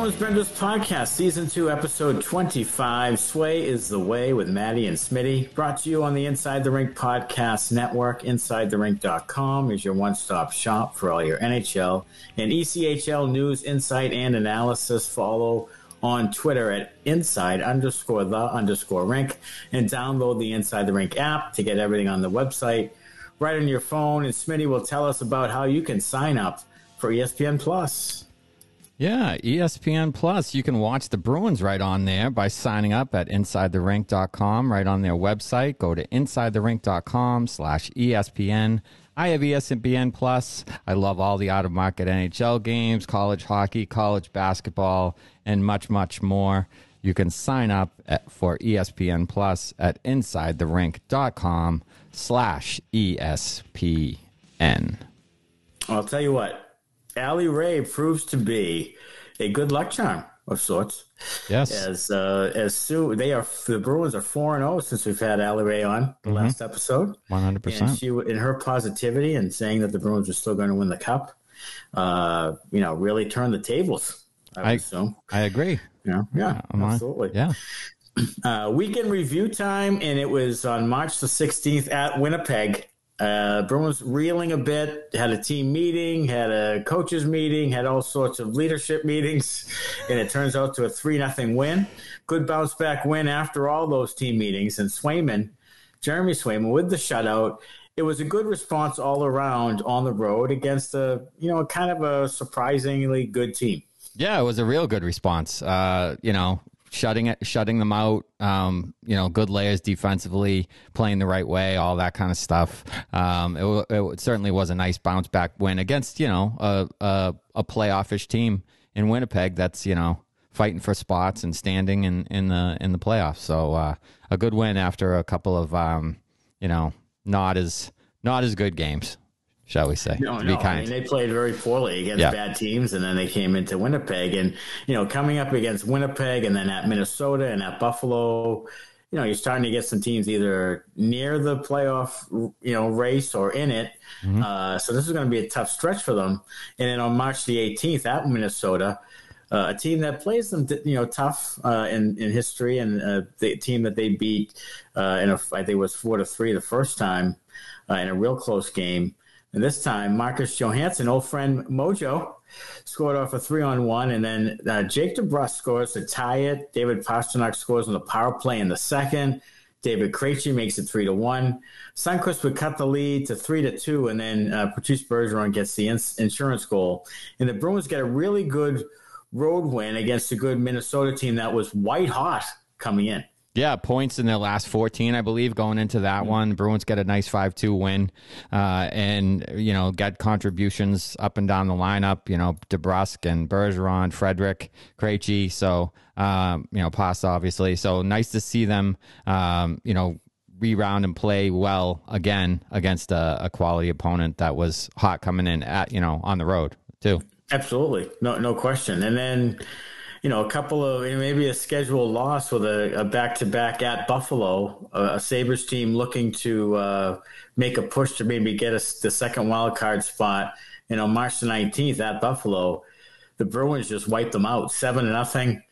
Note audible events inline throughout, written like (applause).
The Benders Podcast, Season 2, Episode 25. Sway is the Way with Maddie and Smitty. Brought to you on the Inside the Rink Podcast Network. InsideTheRink.com is your one stop shop for all your NHL and ECHL news, insight, and analysis. Follow on Twitter at inside underscore the underscore rink and download the Inside the Rink app to get everything on the website right on your phone. And Smitty will tell us about how you can sign up for ESPN Plus. Yeah, ESPN Plus. You can watch the Bruins right on there by signing up at InsideTheRink.com, right on their website. Go to InsideTheRink.com slash ESPN. I have ESPN Plus. I love all the out of market NHL games, college hockey, college basketball, and much, much more. You can sign up at, for ESPN Plus at InsideTheRink.com slash ESPN. I'll tell you what, Allie Ray proves to be a good luck charm of sorts. Yes. As uh, as Sue, they are the Bruins are four and zero since we've had Allie Ray on the mm-hmm. last episode. One hundred percent. She in her positivity and saying that the Bruins are still going to win the cup. Uh, you know, really turned the tables. I, I assume. I agree. Yeah, yeah, yeah absolutely. Yeah. Uh, weekend review time, and it was on March the 16th at Winnipeg. Uh, Bruins reeling a bit, had a team meeting, had a coaches meeting, had all sorts of leadership (laughs) meetings, and it turns out to a 3 nothing win. Good bounce back win after all those team meetings. And Swayman, Jeremy Swayman, with the shutout, it was a good response all around on the road against a, you know, kind of a surprisingly good team. Yeah, it was a real good response. Uh, you know, shutting it, shutting them out. Um, you know, good layers defensively, playing the right way, all that kind of stuff. Um, it, it, certainly was a nice bounce back win against you know a a, a playoffish team in Winnipeg. That's you know fighting for spots and standing in, in the in the playoffs. So uh, a good win after a couple of um, you know not as not as good games shall we say? No, no. I mean, they played very poorly against yeah. bad teams, and then they came into Winnipeg, and you know, coming up against Winnipeg, and then at Minnesota and at Buffalo. You know, you're starting to get some teams either near the playoff, you know, race or in it. Mm-hmm. Uh, so this is going to be a tough stretch for them. And then on March the 18th at Minnesota, uh, a team that plays them, you know, tough uh, in in history, and uh, the team that they beat uh, in a, I think it was four to three the first time uh, in a real close game. And this time, Marcus Johansson, old friend Mojo, scored off a three on one. And then uh, Jake DeBrusk scores to tie it. David Pastrnak scores on the power play in the second. David Krejci makes it three to one. Sundqvist would cut the lead to three to two, and then uh, Patrice Bergeron gets the ins- insurance goal. And the Bruins get a really good road win against a good Minnesota team that was white hot coming in. Yeah, points in their last 14, I believe, going into that mm-hmm. one. Bruins get a nice 5 2 win uh, and, you know, get contributions up and down the lineup. You know, DeBrusk and Bergeron, Frederic, Krejci. So, um, you know, Pass, obviously. So nice to see them, um, you know, reround and play well again against a, a quality opponent that was hot coming in at, you know, on the road, too. Absolutely. No, no question. And then, you know, a couple of maybe a scheduled loss with a back to back at Buffalo, a, a, Sabres team looking to uh, make a push to maybe get us the second wild card spot. You know, March the 19th at Buffalo, the Bruins just wiped them out, seven to nothing.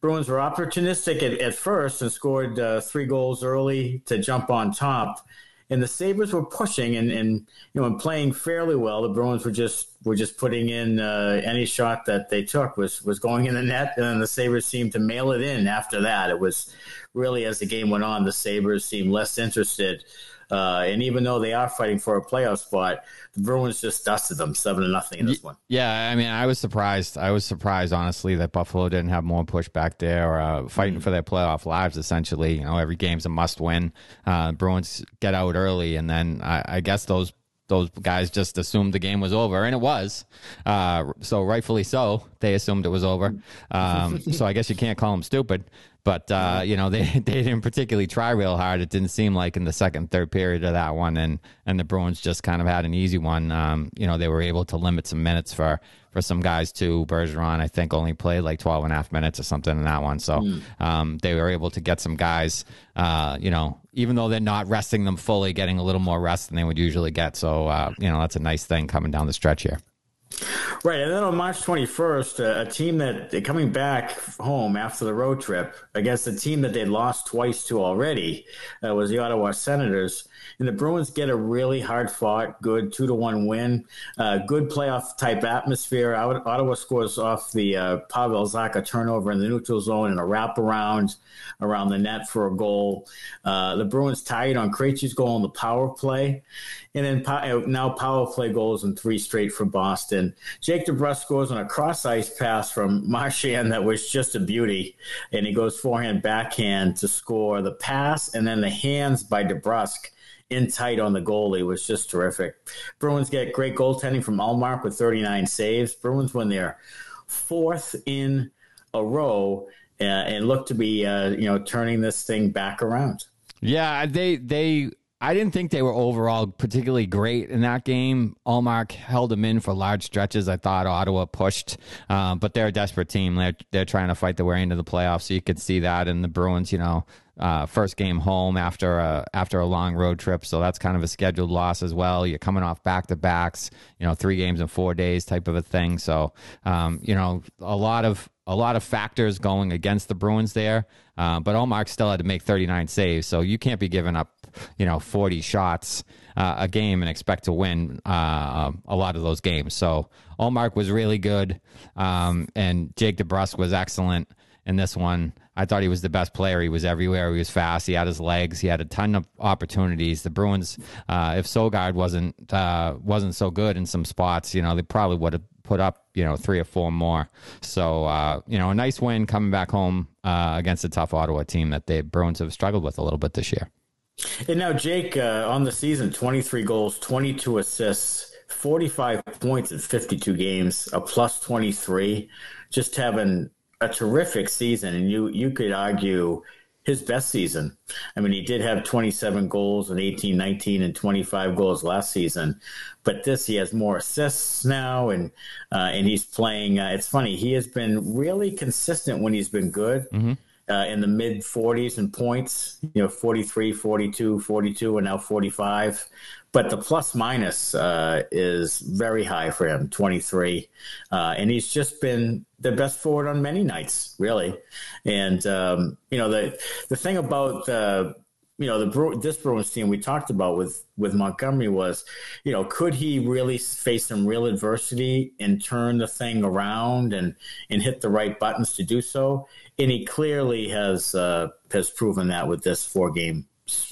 Bruins were opportunistic at, at first and scored uh, three goals early to jump on top and the Sabres were pushing and, and you know and playing fairly well. The Bruins were just were just putting in uh, any shot that they took was was going in the net, and then the Sabres seemed to mail it in. After that, it was really as the game went on, the Sabres seemed less interested. Uh, and even though they are fighting for a playoff spot, the Bruins just dusted them seven to nothing in this one. Yeah, I mean, I was surprised. I was surprised, honestly, that Buffalo didn't have more pushback there, uh, fighting mm-hmm. for their playoff lives. Essentially, you know, every game's a must win. Uh, Bruins get out early, and then I, I guess those those guys just assumed the game was over, and it was. Uh, so rightfully so, they assumed it was over. Um, so I guess you can't call them stupid. But uh, you know (laughs) they they didn't particularly try real hard. It didn't seem like in the second third period of that one, and and the Bruins just kind of had an easy one. Um, you know they were able to limit some minutes for for some guys too. Bergeron I think only played like 12 and a half minutes or something in that one, so mm. um, they were able to get some guys. Uh, you know even though they're not resting them fully, getting a little more rest than they would usually get. So uh, you know that's a nice thing coming down the stretch here. Right, and then on March 21st, uh, a team that coming back home after the road trip against a team that they lost twice to already uh, was the Ottawa Senators, and the Bruins get a really hard fought, good two to one win, uh, good playoff type atmosphere. Ottawa scores off the uh, Pavel Zacha turnover in the neutral zone and a wraparound around around the net for a goal. Uh, the Bruins tied on Krejci's goal on the power play, and then uh, now power play goals in three straight for Boston. Jake DeBrusk scores on a cross ice pass from (laughs) Marchand that was just a beauty, and he goes forehand backhand to score the pass, and then the hands by DeBrusk in tight on the goalie was just terrific. Bruins get great goaltending from Ullmark with 39 saves. Bruins win their fourth in a row uh, and look to be uh, you know turning this thing back around. Yeah, they they I didn't think they were overall particularly great in that game. Ullmark held them in for large stretches. I thought Ottawa pushed, uh, but they're a desperate team. They're they're trying to fight their way into the playoffs. So you could see that in the Bruins. You know, uh, first game home after a after a long road trip, so that's kind of a scheduled loss as well. You're coming off back to backs, you know, three games in four days type of a thing. So, um, you know, a lot of a lot of factors going against the Bruins there. Uh, but Ullmark still had to make 39 saves, so you can't be giving up you know 40 shots uh, a game and expect to win uh, a lot of those games. So Ullmark was really good, um, and Jake DeBrusk was excellent in this one. I thought he was the best player. He was everywhere. He was fast. He had his legs. He had a ton of opportunities. The Bruins, uh, if Sogaard wasn't uh, wasn't so good in some spots, you know, they probably would have put up you know three or four more. So uh, you know, a nice win coming back home uh, against a tough Ottawa team that the Bruins have struggled with a little bit this year. And now, Jake, uh, on the season, 23 goals, 22 assists, 45 points in 52 games, a plus 23, just having a terrific season. And you, you could argue his best season. I mean, he did have 27 goals in 18, 19, and 25 goals last season. But this, he has more assists now, and uh, and he's playing. Uh, it's funny, he has been really consistent when he's been good. Mm-hmm uh, in the mid 40s in points, you know, 43, 42, 42, and now 45. But the plus minus uh, is very high for him, 23. Uh, and he's just been the best forward on many nights, really. And, um, you know, the, the thing about the, you know, the this Bruins team we talked about with with Montgomery was, you know, could he really face some real adversity and turn the thing around and and hit the right buttons to do so? And he clearly has uh, has proven that with this four game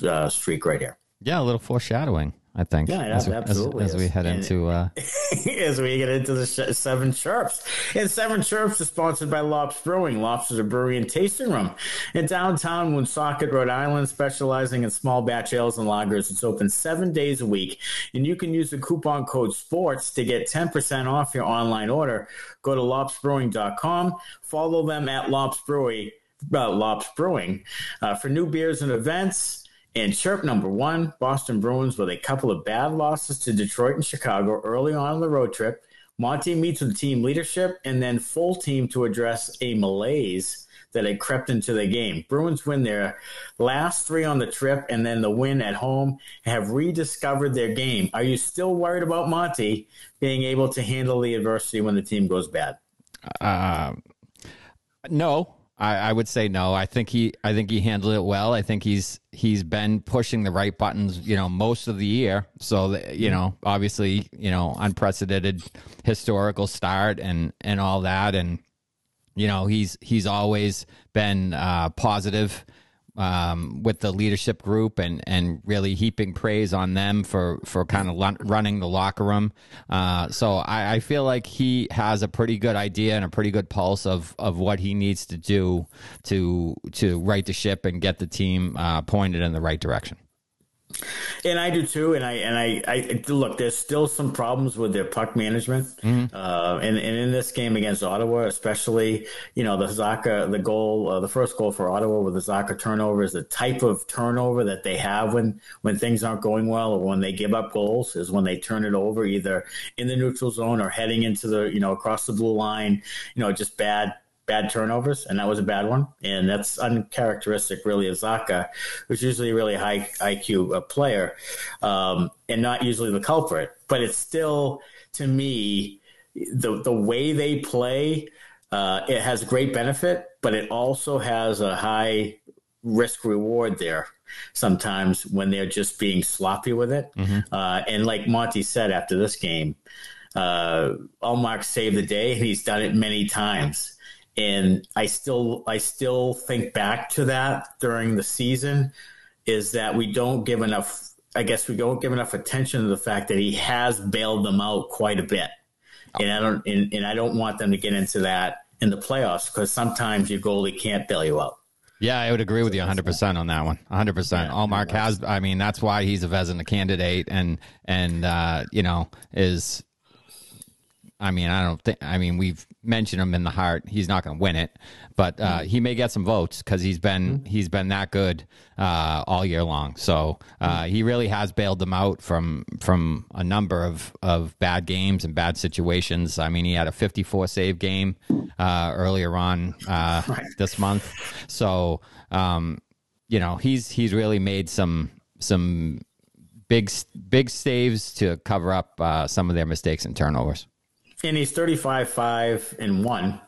uh, streak right here. Yeah, a little foreshadowing. I think. Yeah, as, absolutely. As, as we head and, into uh... (laughs) as we get into the sh- Seven Chirps, and Seven Chirps is sponsored by Lops Brewing. Lops is a brewery and tasting room in downtown Woonsocket, Rhode Island, specializing in small batch ales and lagers. It's open seven days a week, and you can use the coupon code SPORTS to get ten percent off your online order. Go to lopsbrewing.com. Follow them at Lops Brewing. Uh, Lops Brewing uh, for new beers and events and chirp number one, Boston Bruins with a couple of bad losses to Detroit and Chicago early on in the road trip. Monty meets with team leadership and then full team to address a malaise that had crept into the game. Bruins win their last three on the trip and then the win at home have rediscovered their game. Are you still worried about Monty being able to handle the adversity when the team goes bad? Uh, no, I, I, would say no. I think he I think he handled it well. I think he's he's been pushing the right buttons, you know, most of the year. So that, you know, obviously, you know, unprecedented historical start and and all that and you know, he's he's always been uh, positive um, with the leadership group and, and really heaping praise on them for, for kind of running the locker room. Uh, so I, I, feel like he has a pretty good idea and a pretty good pulse of, of what he needs to do to to right the ship and get the team uh, pointed in the right direction. And I do too. And I and I, I look. There's still some problems with their puck management, mm-hmm. uh, and and in this game against Ottawa, especially, you know, the Zacha, the goal, uh, the first goal for Ottawa with the Zacha turnover is the type of turnover that they have when when things aren't going well or when they give up goals is when they turn it over either in the neutral zone or heading into the you know across the blue line, you know, just bad bad turnovers, and that was a bad one. And that's uncharacteristic, really, of Zacha, who's usually a really high IQ uh, player, um, and not usually the culprit. But it's still, to me, the the way they play, uh, it has great benefit, but it also has a high risk reward there sometimes when they're just being sloppy with it. Mm-hmm. Uh, and like Monty said after this game, uh, Ullmark saved the day, and he's done it many times. And I still, I still think back to that during the season, is that we don't give enough. I guess we don't give enough attention to the fact that he has bailed them out quite a bit, and I don't, and, and I don't want them to get into that in the playoffs because sometimes your goalie can't bail you out. Yeah, I would agree with you 100% on that one. 100%. Yeah, Ullmark has I mean, that's why he's a Vezina candidate and and uh, you know, is I mean, I don't think. I mean, we've mentioned him in the Hart. He's not going to win it, but uh, mm-hmm. he may get some votes because he's been mm-hmm. he's been that good uh, all year long. So uh, mm-hmm. he really has bailed them out from from a number of of bad games and bad situations. I mean, he had a 54 save game uh, earlier on uh, (laughs) this month. So um, you know, he's he's really made some some big big saves to cover up uh, some of their mistakes and turnovers and he's 35 5 and 1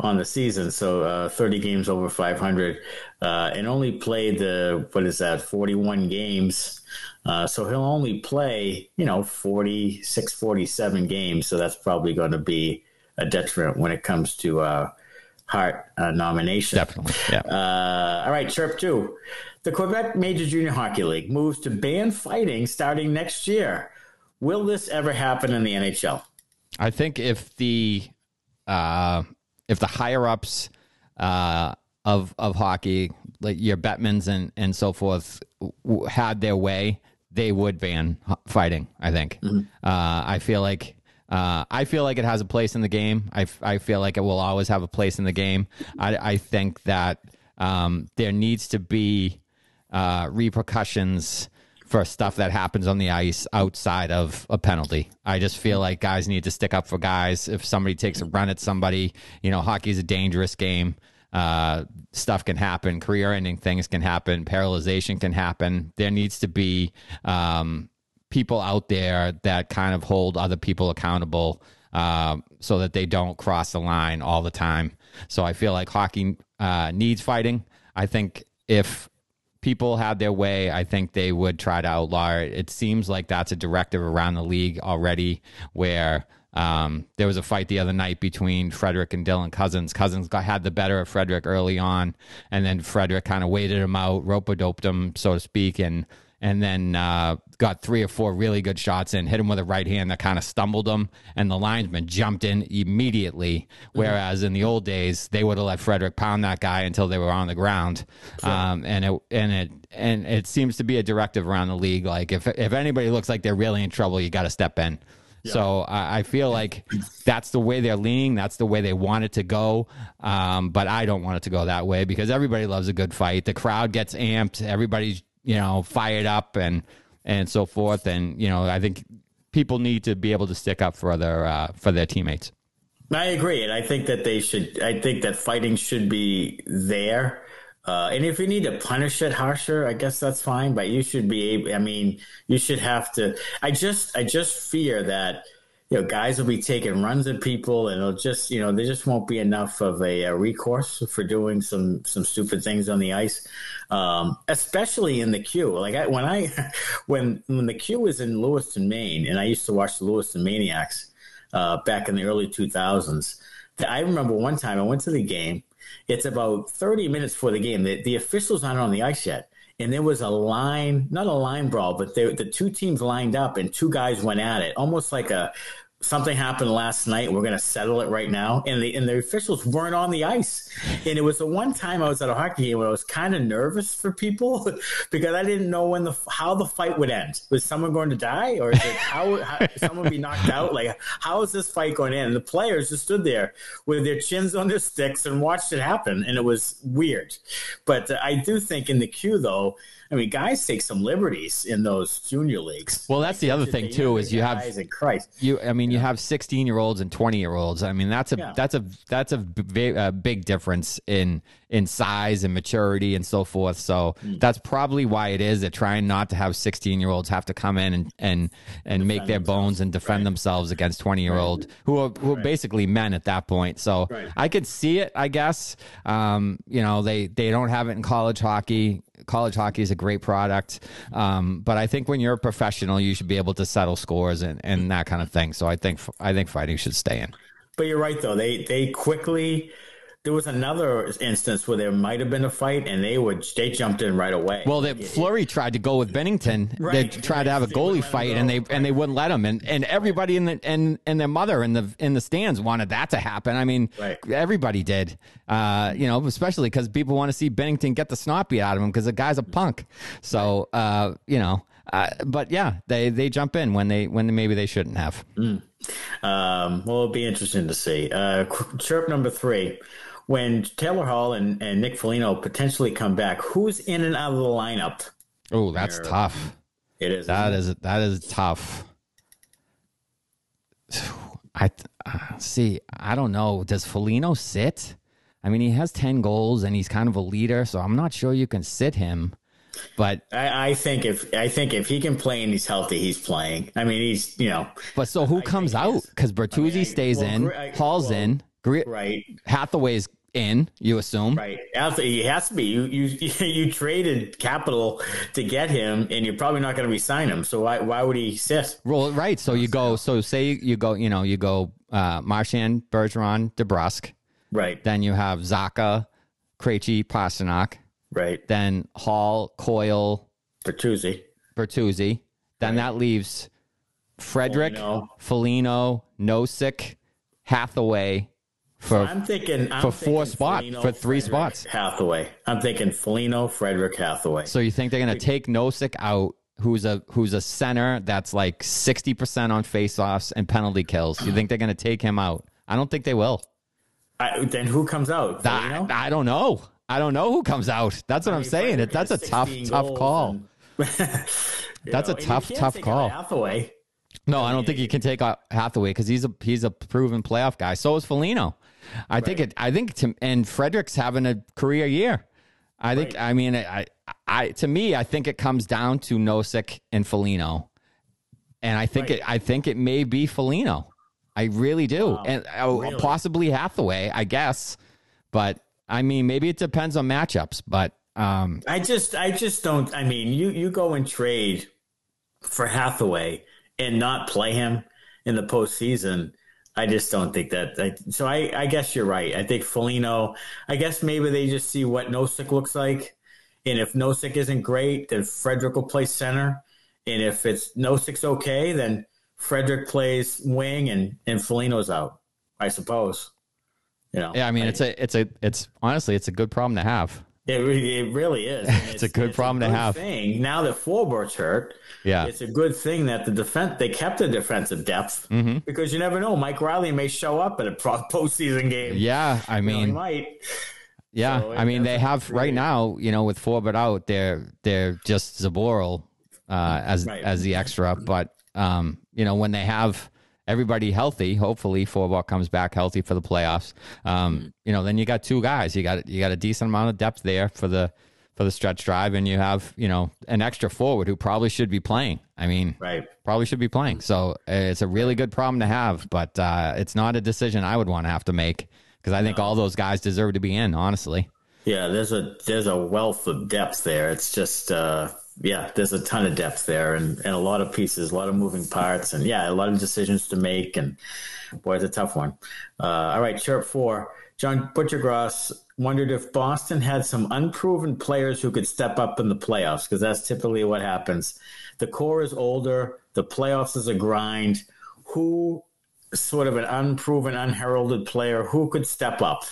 on the season. So uh, 30 games over 500 uh, and only played the what is that 41 games. Uh, so he'll only play you know 46 47 games. So that's probably going to be a detriment when it comes to uh, Hart uh, nomination. Definitely yeah. Uh, all right chirp two. The quebec major junior hockey league moves to ban fighting starting next year. Will this ever happen in the nhl I think if the uh, if the higher ups uh, of of hockey, like your Bettmans and and so forth, w- had their way, they would ban fighting. I think. Mm-hmm. Uh, I feel like. Uh, I feel like it has a place in the game. I, I feel like it will always have a place in the game. I, I think that um, there needs to be uh, repercussions for stuff that happens on the ice outside of a penalty. I just feel like guys need to stick up for guys. If somebody takes a run at somebody, you know, hockey is a dangerous game. Uh, stuff can happen, career ending things can happen, paralyzation can happen. There needs to be um, people out there that kind of hold other people accountable uh, so that they don't cross the line all the time. So I feel like hockey uh, needs fighting. I think if people had their way, I think they would try to outlaw it. It seems like that's a directive around the league already where um, there was a fight the other night between Frederic and Dylan Cousins. Cousins got had the better of Frederic early on, and then Frederic kind of waited him out, rope a doped him, so to speak, and and then uh, got three or four really good shots in, hit him with a right hand that kind of stumbled him, and the linesman jumped in immediately. Whereas in the old days, they would have let Frederic pound that guy until they were on the ground. Sure. Um, and it and it and it seems to be a directive around the league. Like if if anybody looks like they're really in trouble, you got to step in. Yeah. So I, I, feel like that's the way they're leaning. That's the way they want it to go. Um, but I don't want it to go that way because everybody loves a good fight. The crowd gets amped. Everybody's you know, fired up and and so forth. And you know, I think people need to be able to stick up for their uh, for their teammates. I agree, and I think that they should. I think that fighting should be there. Uh, and if you need to punish it harsher, I guess that's fine. But you should be able. I mean, you should have to. I just, I just fear that you know, guys will be taking runs at people, and it'll just, you know, there just won't be enough of a, a recourse for doing some some stupid things on the ice, um, especially in the queue. Like I, when I, (laughs) when when the queue was in Lewiston, Maine, and I used to watch the Lewiston MAINEiacs uh, back in the early two thousands. I remember one time I went to the game. It's about thirty minutes before the game. The, the officials aren't on the ice yet and there was a line, not a line brawl, but they, the two teams lined up and two guys went at it, almost like a something happened last night. We're going to settle it right now. And the, and the officials weren't on the ice. And it was the one time I was at a hockey game where I was kind of nervous for people (laughs) because I didn't know when the, how the fight would end. Was someone going to die or is it how, (laughs) how someone be knocked out? Like, how is this fight going to end? And the players just stood there with their chins on their sticks and watched it happen. And it was weird. But I do think in the queue though, I mean, guys take some liberties in those junior leagues. Well, that's the other thing too. Is you have in Christ. You, I mean, you have 16 year olds and 20 year olds, I mean that's a Yeah. that's a that's a, a uh, big difference in in size and maturity and so forth. So Mm. that's probably why it is. They're trying not to have 16 year olds have to come in and and and make their bones and defend themselves against 20 year old who are who are basically men at that point. So Right. I could see it. I guess um, you know they they don't have it in college hockey. College hockey is a great product, um, but I think when you're a professional, you should be able to settle scores and, and that kind of thing. So I think I think fighting should stay in. But you're right though. They they quickly. There was another instance where there might have been a fight, and they would they jumped in right away. Well, the, Fleury tried to go with Binnington. They Right. tried to have a goalie fight, and they and they wouldn't let him. And and everybody in the and and their mother in the in the stands wanted that to happen. I mean, Right. everybody did. Uh, you know, especially because people want to see Binnington get the snot beat out of him because the guy's a punk. So, uh, you know. Uh, but yeah, they they jump in when they when maybe they shouldn't have. Um, well, it'll be interesting to see. Uh, chirp number three. When Taylor Hall and, and Nick Foligno potentially come back, who's in and out of the lineup? Oh, that's tough. It is. That is that is tough. I uh, see. I don't know. Does Foligno sit? I mean, he has ten goals and he's kind of a leader, so I'm not sure you can sit him. But I, I think if I think if he can play and he's healthy, he's playing. I mean, he's you know but so who comes out? Because Bertuzzi I- stays well, in, I- Hall's well, in, Gre- right, Hathaway's in. You assume, right. He has to be. You you (laughs) you traded capital to get him, and you're probably not going to resign him. So why why would he sit? Well, right. So you go. So say you go. You know, you go. Uh, Marchand, Bergeron, DeBrusk. Right, Then you have Zacha, Krejci, Pastrnak. right. Then Hall, Coyle, Bertuzzi. Bertuzzi. Then that leaves Frederic. Foligno, Nosek, Hathaway for I'm thinking I'm for four spots, for three Frederic, spots. Hathaway. I'm thinking Foligno, Frederic, Hathaway. So you think they're going to take Nosek out, who's a who's a center that's like sixty percent on faceoffs and penalty kills? You think they're going to take him out? I don't think they will. I, then who comes out? I, I don't know. I don't know who comes out. That's what I am mean, saying. It, (laughs) that's a tough, tough call. and- That's a tough, tough call. Hathaway. No, I don't think you can take out Hathaway because he's a he's a proven playoff guy. So is Foligno. I think it. I think to, and Frederic's having a career year. I think. I mean, I, I to me, I think it comes down to Nosek and Foligno, and I think Right. it. I think it may be Foligno. I really do, and uh, Really? possibly Hathaway. I guess, but I mean, maybe it depends on matchups. But um, I just, I just don't. I mean, you you go and trade for Hathaway and not play him in the postseason. I just don't think that. I, so I, I guess you're right. I think Foligno. I guess maybe they just see what Nosek looks like, and if Nosek isn't great, then Frederic will play center, and if it's Nosek's okay, then Frederic plays wing and and Foligno's out. I suppose. You know. yeah, I mean, it's a it's a it's honestly it's a good problem to have. It, it really is. (laughs) And It's a good problem to good have. Thing. Now that Forbort's hurt, Yeah. it's a good thing that the defense they kept the defensive depth Mm-hmm. because you never know. Mike Reilly may show up at a pro- (laughs) postseason game. Yeah, I You know, mean, might. Yeah, So, I mean they have right now, you know, with Forbort out, they're they're just Zboril uh, as Right. as the extra. But um, you know, when they have everybody healthy, hopefully Forbort comes back healthy for the playoffs. Um, you know, then you got two guys. You got you got a decent amount of depth there for the for the stretch drive, and you have you know an extra forward who probably should be playing. I mean, Right. probably should be playing. So uh, it's a really good problem to have, but uh, it's not a decision I would want to have to make because I think all those guys deserve to be in. Honestly. Yeah, there's a there's a wealth of depth there. It's just uh yeah, there's a ton of depth there and, and a lot of pieces, a lot of moving parts and yeah, a lot of decisions to make and boy, it's a tough one. Uh all right, chirp four. John Buccigross wondered if Boston had some unproven players who could step up in the playoffs, because that's typically what happens. The core is older, the playoffs is a grind. Who sort of an unproven, unheralded player who could step up?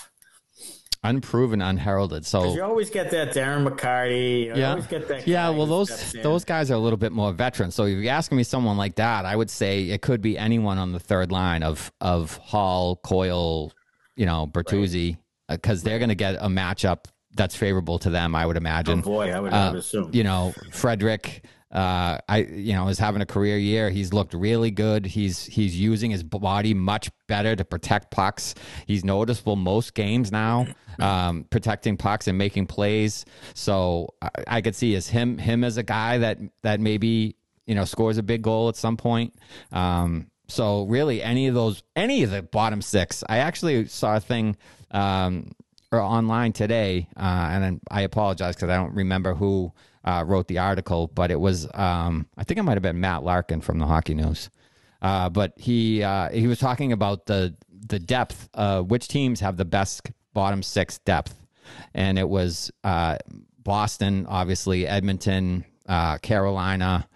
Unproven, unheralded. So You always get that Darren McCarty. You yeah, always get that yeah. Well, those those guys are a little bit more veteran. So if you're asking me someone like that, I would say it could be anyone on the third line of of Hall, Coyle, you know, Bertuzzi, because they're going to get a matchup that's favorable to them. I would imagine. Oh boy, I would, Uh, I would assume. you know, Frederic, uh, I you know is having a career year. He's looked really good. He's he's using his body much better to protect pucks. He's noticeable most games now, um, protecting pucks and making plays. So I, I could see as him him as a guy that that maybe you know scores a big goal at some point. Um, so really, any of those, any of the bottom six. I actually saw a thing um, or online today, uh, and I apologize because I don't remember who uh, wrote the article, but it was um, I think it might have been Matt Larkin from the Hockey News. Uh, but he uh, he was talking about the the depth, uh, which teams have the best bottom six depth, and it was uh, Boston, obviously Edmonton, uh, Carolina,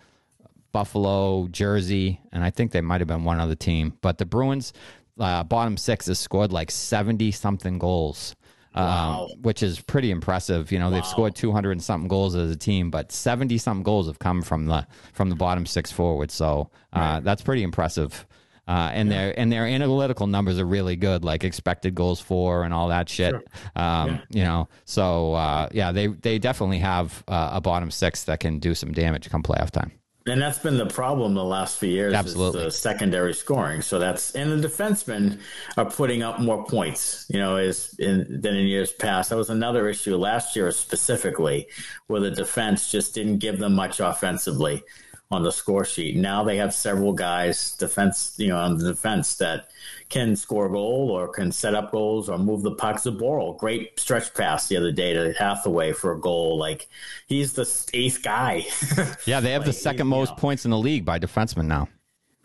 Buffalo, Jersey, and I think they might have been one other team. But the Bruins bottom six has scored like seventy something goals. Wow. Um, which is pretty impressive. You know, wow. they've scored 200 and something goals as a team, but 70 something goals have come from the from the bottom six forwards. So uh, right. that's pretty impressive. Uh, and yeah. their and their analytical numbers are really good, like expected goals for and all that shit. Sure. Um, yeah. You know, so uh, yeah, they they definitely have uh, a bottom six that can do some damage come playoff time. And that's been the problem the last few years. Absolutely, the secondary scoring. So that's and the defensemen are putting up more points. You know, is in, than in years past. That was another issue last year specifically, where the defense just didn't give them much offensively on the score sheet. Now they have several guys defense, you know, on the defense that can score a goal or can set up goals or move the puck. Zboril, great stretch pass the other day to Hathaway for a goal. Like he's the eighth guy. (laughs) yeah, they have like, the second most know. points in the league by defensemen now.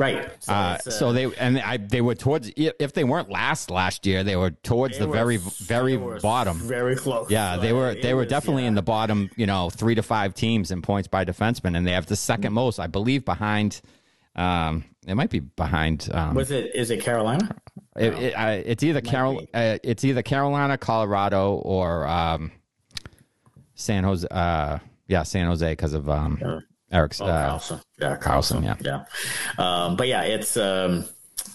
Right. So, uh, uh, so, they and I, they were towards if they weren't last last year, they were towards they the were, very very bottom. Very close. Yeah, they were they were was, definitely yeah. in the bottom. You know, three to five teams in points by defensemen, and they have the second most, I believe, behind. Um, it might be behind. Um, Was it? Is it Carolina? It, it, uh, it's either Carol. Uh, it's either Carolina, Colorado, or um, San Jose. Uh, yeah, San Jose because of um, sure. Eric's. Oh, uh, Karlsson. Yeah, Karlsson, Yeah, yeah. Um, but yeah, it's um,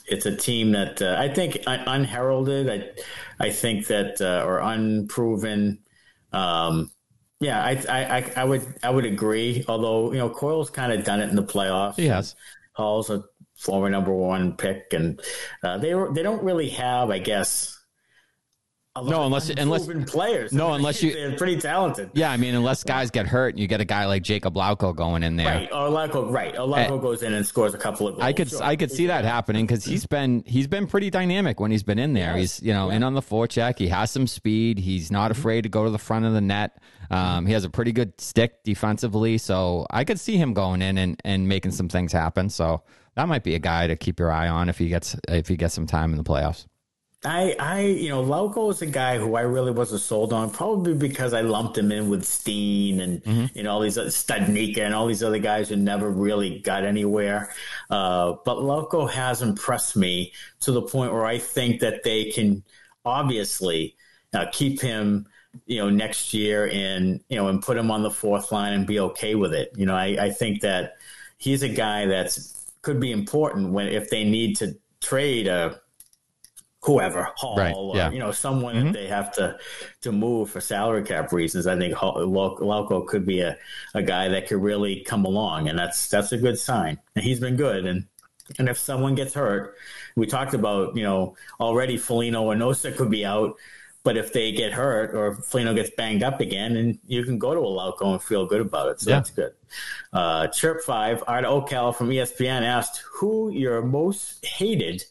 it's a team that uh, I think unheralded. I I think that uh, or unproven. Um, yeah, I, I I would I would agree. Although you know Coyle's kind of done it in the playoffs. He has. Hall's a former number one pick, and uh, they they don't really have, I guess, no, unless unless players. No, (laughs) unless you they're pretty talented. Yeah, I mean, unless guys get hurt, and you get a guy like Jakub Lauko going in there. Right, or Lauko, right, or Lauko and, goes in and scores a couple of. goals. I could sure. I could see that happening because he's been he's been pretty dynamic when he's been in there. He's you know yeah. in on the forecheck. He has some speed. He's not mm-hmm. afraid to go to the front of the net. Um, he has a pretty good stick defensively, so I could see him going in and, and making some things happen. So that might be a guy to keep your eye on if he gets if he gets some time in the playoffs. I, I, you know, Lauko is a guy who I really wasn't sold on, probably because I lumped him in with Steen and mm-hmm. you know all these Studnicka and all these other guys who never really got anywhere. Uh, but Lauko has impressed me to the point where I think that they can obviously uh, keep him, you know, next year and you know and put him on the fourth line and be okay with it. You know, I, I think that he's a guy that's could be important when if they need to trade a whoever Hall right. or yeah. you know someone mm-hmm. that they have to to move for salary cap reasons. I think Lauko could be a, a guy that could really come along, and that's that's a good sign. And he's been good. And and if someone gets hurt, we talked about you know already Foligno or Nosek could be out. But if they get hurt or Foligno gets banged up again, and you can go to a Lauko and feel good about it. So yeah. that's good. Uh, Chirp 5, Art Ocal from ESPN asked who your most hated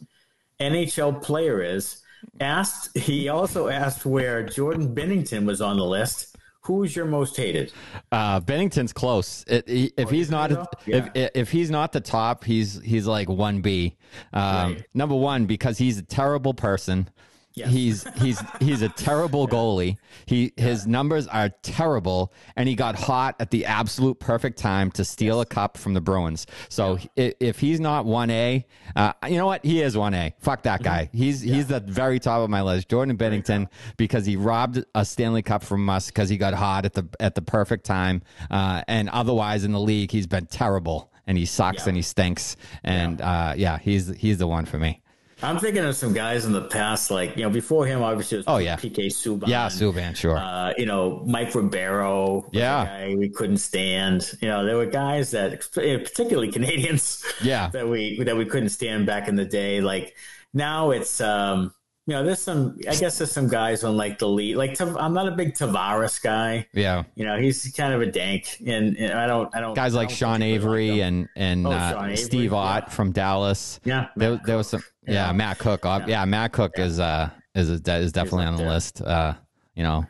NHL player is. Asked, he also asked where Jordan Binnington was on the list. Who's your most hated? Uh, Binnington's close. It, he, if he's not, yeah. if if he's not the top, he's he's like one B. Um, right. Number one because he's a terrible person. Yes. He's he's he's a terrible goalie. He yeah. his numbers are terrible, and he got hot at the absolute perfect time to steal yes. a cup from the Bruins. So yeah. if he's not one A, uh, you know what? He is one A. Fuck that guy. Mm-hmm. He's yeah. he's the very top of my list. Jordan Binnington because he robbed a Stanley Cup from us because he got hot at the at the perfect time, uh, and otherwise in the league he's been terrible and he sucks and he stinks. And uh, yeah, he's he's the one for me. I'm thinking of some guys in the past, like you know, before him, obviously, it was oh yeah, PK Subban. Yeah, Subban, sure. Uh, you know, Mike Ribeiro. Yeah, we couldn't stand. You know, there were guys that, particularly Canadians. (laughs) Yeah, that we that we couldn't stand back in the day. Like now, it's um, you know, there's some. I guess there's some guys on like the lead. Like I'm not a big Tavares guy. Yeah, you know, he's kind of a dank, and, and I don't. I don't. Guys I like don't Sean Avery like and and Oh, uh, Sean Avery, Steve Ott yeah. from Dallas. Yeah, there, there was some. Yeah, Yeah. Matt Cooke. uh, Yeah, Matt Cooke is uh is a, is definitely on the there. list. Uh, you know,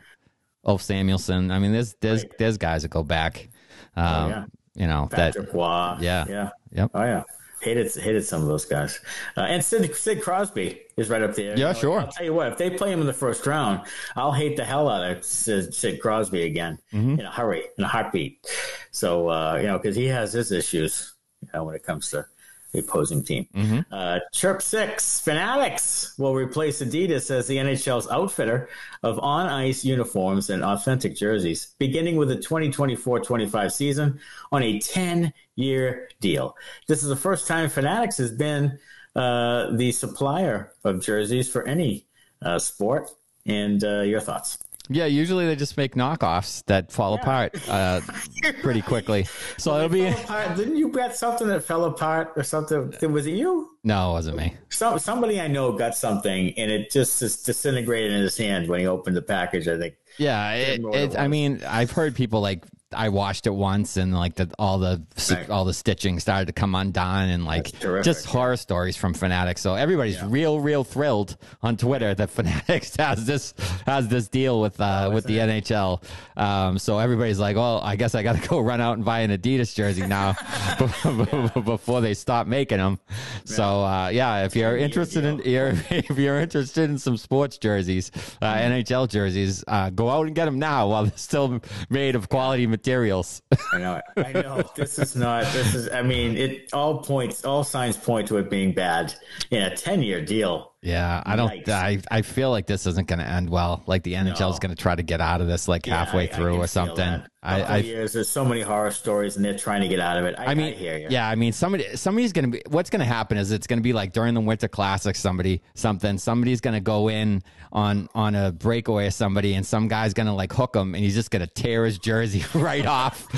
Ulf Samuelsson. I mean, there's there's Right. there's guys that go back. Um, Oh, yeah. You know that. Patrick Roy. Yeah. yeah. Yep. Oh yeah, hated hated some of those guys. Uh, and Sid Sid Crosby is right up there. Yeah, You know, sure. I'll tell you what, if they play him in the first round, I'll hate the hell out of Sid, Sid Crosby again Mm-hmm. in a hurry, in a heartbeat. So uh, you know, because he has his issues, you know, when it comes to the opposing team. Mm-hmm. Uh, Chirp Six Fanatics will replace Adidas as the NHL's outfitter of on ice uniforms and authentic jerseys, beginning with the 2024 25 season on a 10 year deal. This is the first time Fanatics has been uh, the supplier of jerseys for any uh, sport. And uh, your thoughts? Yeah, usually they just make knockoffs that fall apart uh, (laughs) pretty quickly. So it'll be apart. Didn't you get something that fell apart or something? Was it you? no, it wasn't me. Some somebody I know got something and it just, just disintegrated in his hand when he opened the package. I think. Yeah, it, Didn't know what it, it I mean, I've heard people like I watched it once and like the, all the Right. all the stitching started to come undone and like just yeah. horror stories from Fanatics. So everybody's real, real thrilled on Twitter that (laughs) Fanatics has this has this deal with uh, with the NHL. Um, so everybody's like, well, I guess I got to (laughs) go run out and buy an Adidas jersey now (laughs) before they stop making them. So uh, yeah, if you're interested in you're, if you're interested in some sports jerseys, uh, NHL jerseys, uh, go out and get them now while they're still made of quality materials. (laughs) I know. I know. this is not. This is. I mean, it all points. All signs point to it being bad in a ten-year deal. Yeah, I don't. Yikes. I I feel like this isn't going to end well. Like the NHL is going to try to get out of this like halfway Yeah, I- I through can or something. I, I years. There's so many horror stories, and they're trying to get out of it. I, I mean, yeah, I mean, somebody, somebody's gonna be. What's gonna happen is it's gonna be like during the Winter Classic, somebody, something, somebody's gonna go in on on a breakaway of somebody, and some guy's gonna like hook him, and he's just gonna tear his jersey (laughs) right off,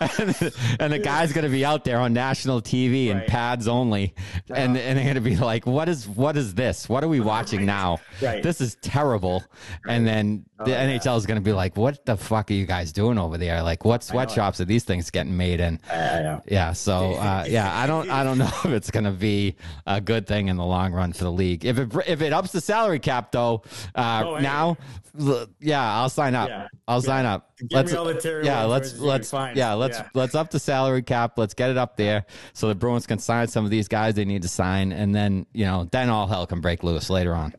and, (laughs) and the guy's gonna be out there on national TV and Right. pads only, and and they're gonna be like, what is what is this? What are we watching now? Right. This is terrible. And then the yeah. NHL is gonna be like, what the fuck are you guys doing over there? Like, what sweatshops are these things getting made in? I. Yeah, so uh, yeah, I don't, I don't know (laughs) if it's going to be a good thing in the long run for the league. If it if it ups the salary cap though, uh, Oh, now, yeah, I'll sign up. Yeah. I'll sign up. Give me all the yeah, let's jerseys you can let's yeah, let's Yeah. let's up the salary cap. Let's get it up there so the Bruins can sign some of these guys they need to sign, and then you know, then all hell can break loose later on.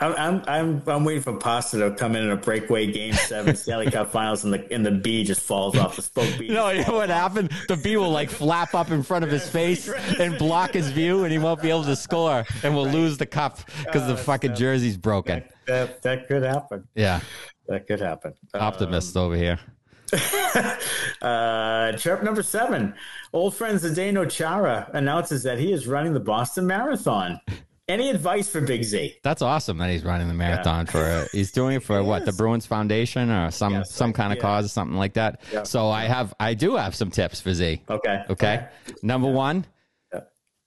I'm, I'm I'm waiting for Pasta to come in in a breakaway game seven Stanley Cup Finals, and the and the B just falls off the spoke B. No, you know what happened? The bee will like flap up in front of his face and block his view, and he won't be able to score, and we'll lose the cup because the oh, fucking jersey's broken. that that could happen. Yeah, That could happen. optimist over here. (laughs) Uh, chirp number seven. Old friend Zdeno Chara announces that he is running the Boston Marathon. Any advice for Big Z? That's awesome that he's running the marathon for. He's doing it for (laughs) what the. Bruins Foundation or some some kind of yeah. cause or something like that. Yeah. So I have I do have some tips for Z. Okay. Okay, number one, Yeah.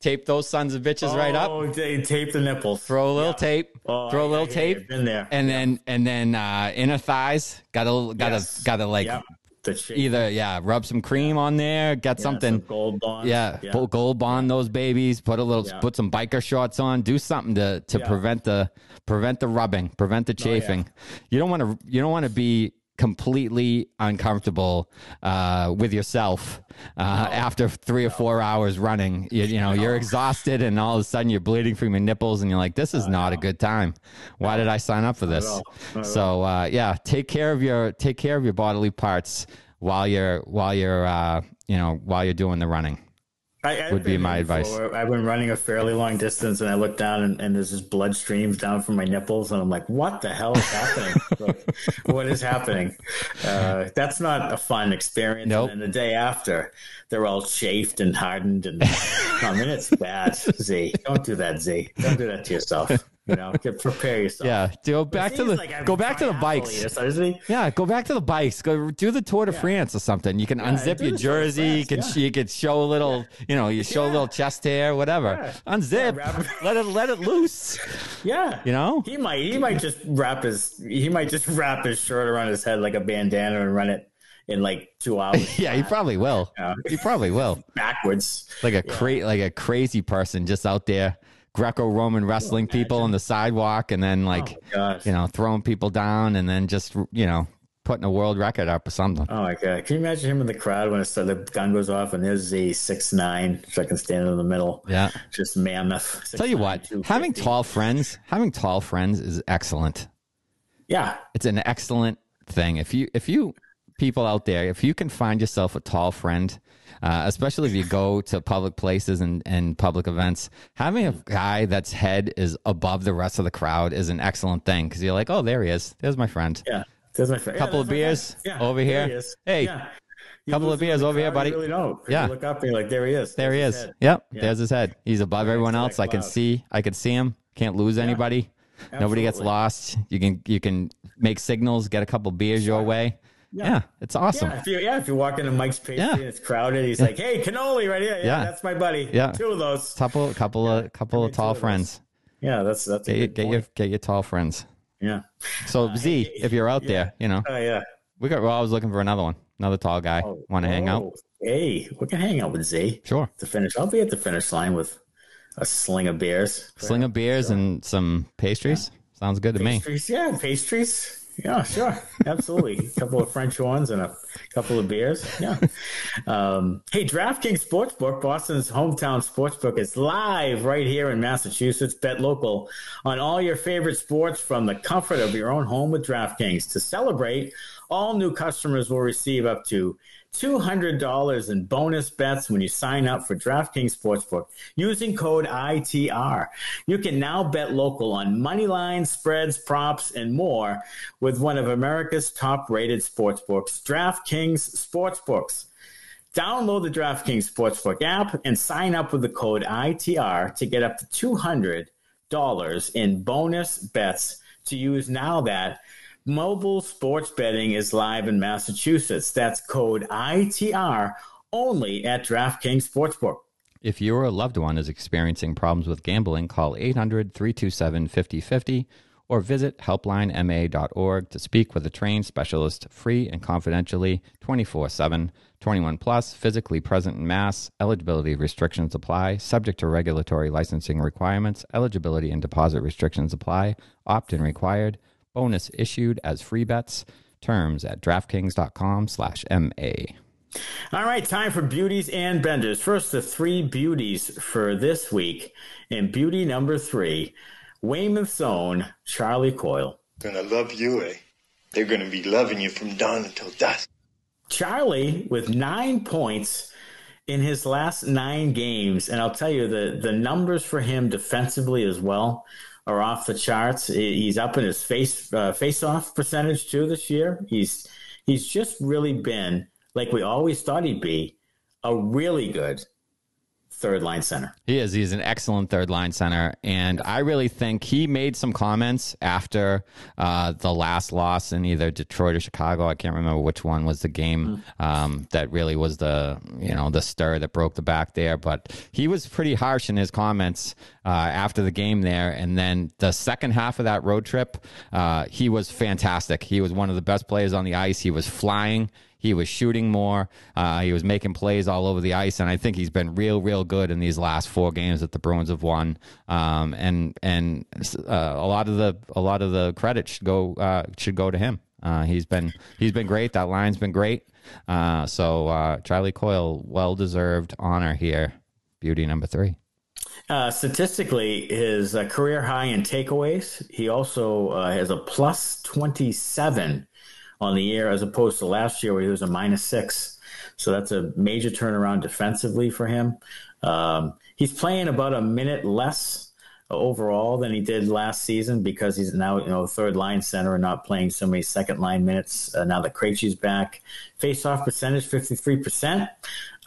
Tape those sons of bitches right up. Oh, they tape the nipples. Throw a little Yeah. tape. Oh, throw a little you. tape. Been there. And then and then uh, inner thighs. Gotta gotta Yes. gotta like Yep. Either yeah rub some cream on there get Yeah, something some gold bonds. yeah, yeah. gold bond those babies put a little Yeah. put some biker shorts on do something to to Yeah. prevent the prevent the rubbing prevent the chafing you don't want to you don't want to be completely uncomfortable uh, with yourself uh, after three or four hours running. You, you know you're exhausted and all of a sudden you're bleeding from your nipples and you're like this is not a good time. Why did i sign up for this? all. Not at so uh, yeah take care of your take care of your bodily parts while you're while you're uh, you know while you're doing the running I, would be my advice. I've been running a fairly long distance, and I look down, and, and there's this blood streams down from my nipples, and I'm like, "What the hell is happening? (laughs) like, what is happening?" Uh, that's not a fun experience. Nope. And the day after, they're all chafed and hardened, and (laughs) I mean, it's bad. Z, don't do that. Z, don't do that to yourself. You know, get, prepare yourself. Yeah, go back to the like go back to the bikes. yeah, go back to the bikes. Go do the Tour de yeah. France or something. You can yeah, unzip your jersey. You can yeah. you can show a little, you know, you show a little chest hair, whatever. Unzip, let it let it loose. (laughs) Yeah, you know, he might he might just wrap his he might just wrap his shirt around his head like a bandana and run it in like two hours. (laughs) yeah, he probably will. He probably will. (laughs) Backwards. Like a cra- like a crazy person just out there Greco-Roman wrestling people on the sidewalk and then oh, like oh you know throwing people down and then just you know putting a world record up or something. Oh my god! Can you imagine him in the crowd when the gun goes off and there's a six nine second standing in the middle? Yeah, just mammoth. Six, Tell you nine, what, having tall friends, having tall friends is excellent. Yeah, it's an excellent thing. If you if you people out there, if you can find yourself a tall friend uh, especially if you go to public places and, and public events. Having a guy that's head is above the rest of the crowd is an excellent thing because you're like, oh, there he is. There's my friend. Yeah, there's my friend. Couple yeah, of beers yeah, over here. Hey. Yeah. Couple of beers over here, buddy. You really know. Yeah. You look up and you're like, there he is. There he is. Yep. Yeah. There's his head. He's above everyone else. I can see. I can see him. Can't lose anybody. Absolutely. Nobody gets lost. You can you can make signals. Get a couple beers your way. Yeah. yeah. it's awesome. Yeah, if you yeah, if you walk into Mike's pastry yeah. and it's crowded, he's yeah. like, "Hey, cannoli right here. Yeah, that's my buddy. Yeah, two of those. Couple, couple of couple of tall of friends. Yeah, that's that's get, you, get your get your tall friends. Yeah. So uh, Z, if you're out there, you know. Oh yeah. We got. Well, I was looking for another one, another tall guy. Oh, Want to oh, hang out? Oh, hey, we can hang out with Z. Sure. To finish, I'll be at the finish line with a sling of beers. Sling of beers sure. and some pastries. Sounds good to pastries, me. Yeah, pastries. Yeah, sure. Absolutely. a couple of French ones and a couple of beers. Yeah. Um, hey, DraftKings Sportsbook, Boston's hometown sportsbook, is live right here in Massachusetts. Bet local on all your favorite sports from the comfort of your own home with DraftKings. To celebrate, all new customers will receive up to $200 in bonus bets when you sign up for DraftKings Sportsbook using code ITR. You can now bet local on money lines, spreads, props, and more with one of America's top rated sportsbooks, DraftKings Sportsbooks. Download the DraftKings Sportsbook app and sign up with the code ITR to get up to $200 in bonus bets to use now that Mobile sports betting is live in Massachusetts. That's code ITR only at DraftKings Sportsbook. If your loved one is experiencing problems with gambling, call 800 327 5050 or visit helplinema.org to speak with a trained specialist free and confidentially 24 7. 21 plus, physically present in Mass. Eligibility restrictions apply, subject to regulatory licensing requirements. Eligibility and deposit restrictions apply. Opt in required. Bonus issued as free bets. Terms at DraftKings.com slash MA. All right, time for beauties and benders. First, the three beauties for this week. And beauty number three, Weymouth's own Charlie Coyle. Gonna love you, eh? They're gonna be loving you from dawn until dusk. Charlie with nine points in his last nine games, and I'll tell you the the numbers for him defensively as well are off the charts. He's up in his face uh, face off percentage too this year. He's he's just really been like we always thought he'd be, a really good third line center. He is. He's an excellent third line center. And I really think he made some comments after uh, the last loss in either Detroit or Chicago. I can't remember which one was the game mm. um, that really was the, you know, the stir that broke the back there. But he was pretty harsh in his comments uh, after the game there. And then the second half of that road trip, uh, he was fantastic. He was one of the best players on the ice. He was flying. He was shooting more. Uh, he was making plays all over the ice, and I think he's been real, real good in these last four games that the Bruins have won. Um, and and uh, a lot of the a lot of the credit should go uh, should go to him. Uh, he's been he's been great. That line's been great. Uh, so uh, Charlie Coyle, well deserved honor here. Beauty number three. Uh, statistically, his uh, career high in takeaways. He also uh, has a plus 27 on the year as opposed to last year where he was a minus six. So that's a major turnaround defensively for him. Um, he's playing about a minute less overall than he did last season because he's now you know third line center and not playing so many second line minutes uh, now that Krejci's back. Face off percentage fifty three percent.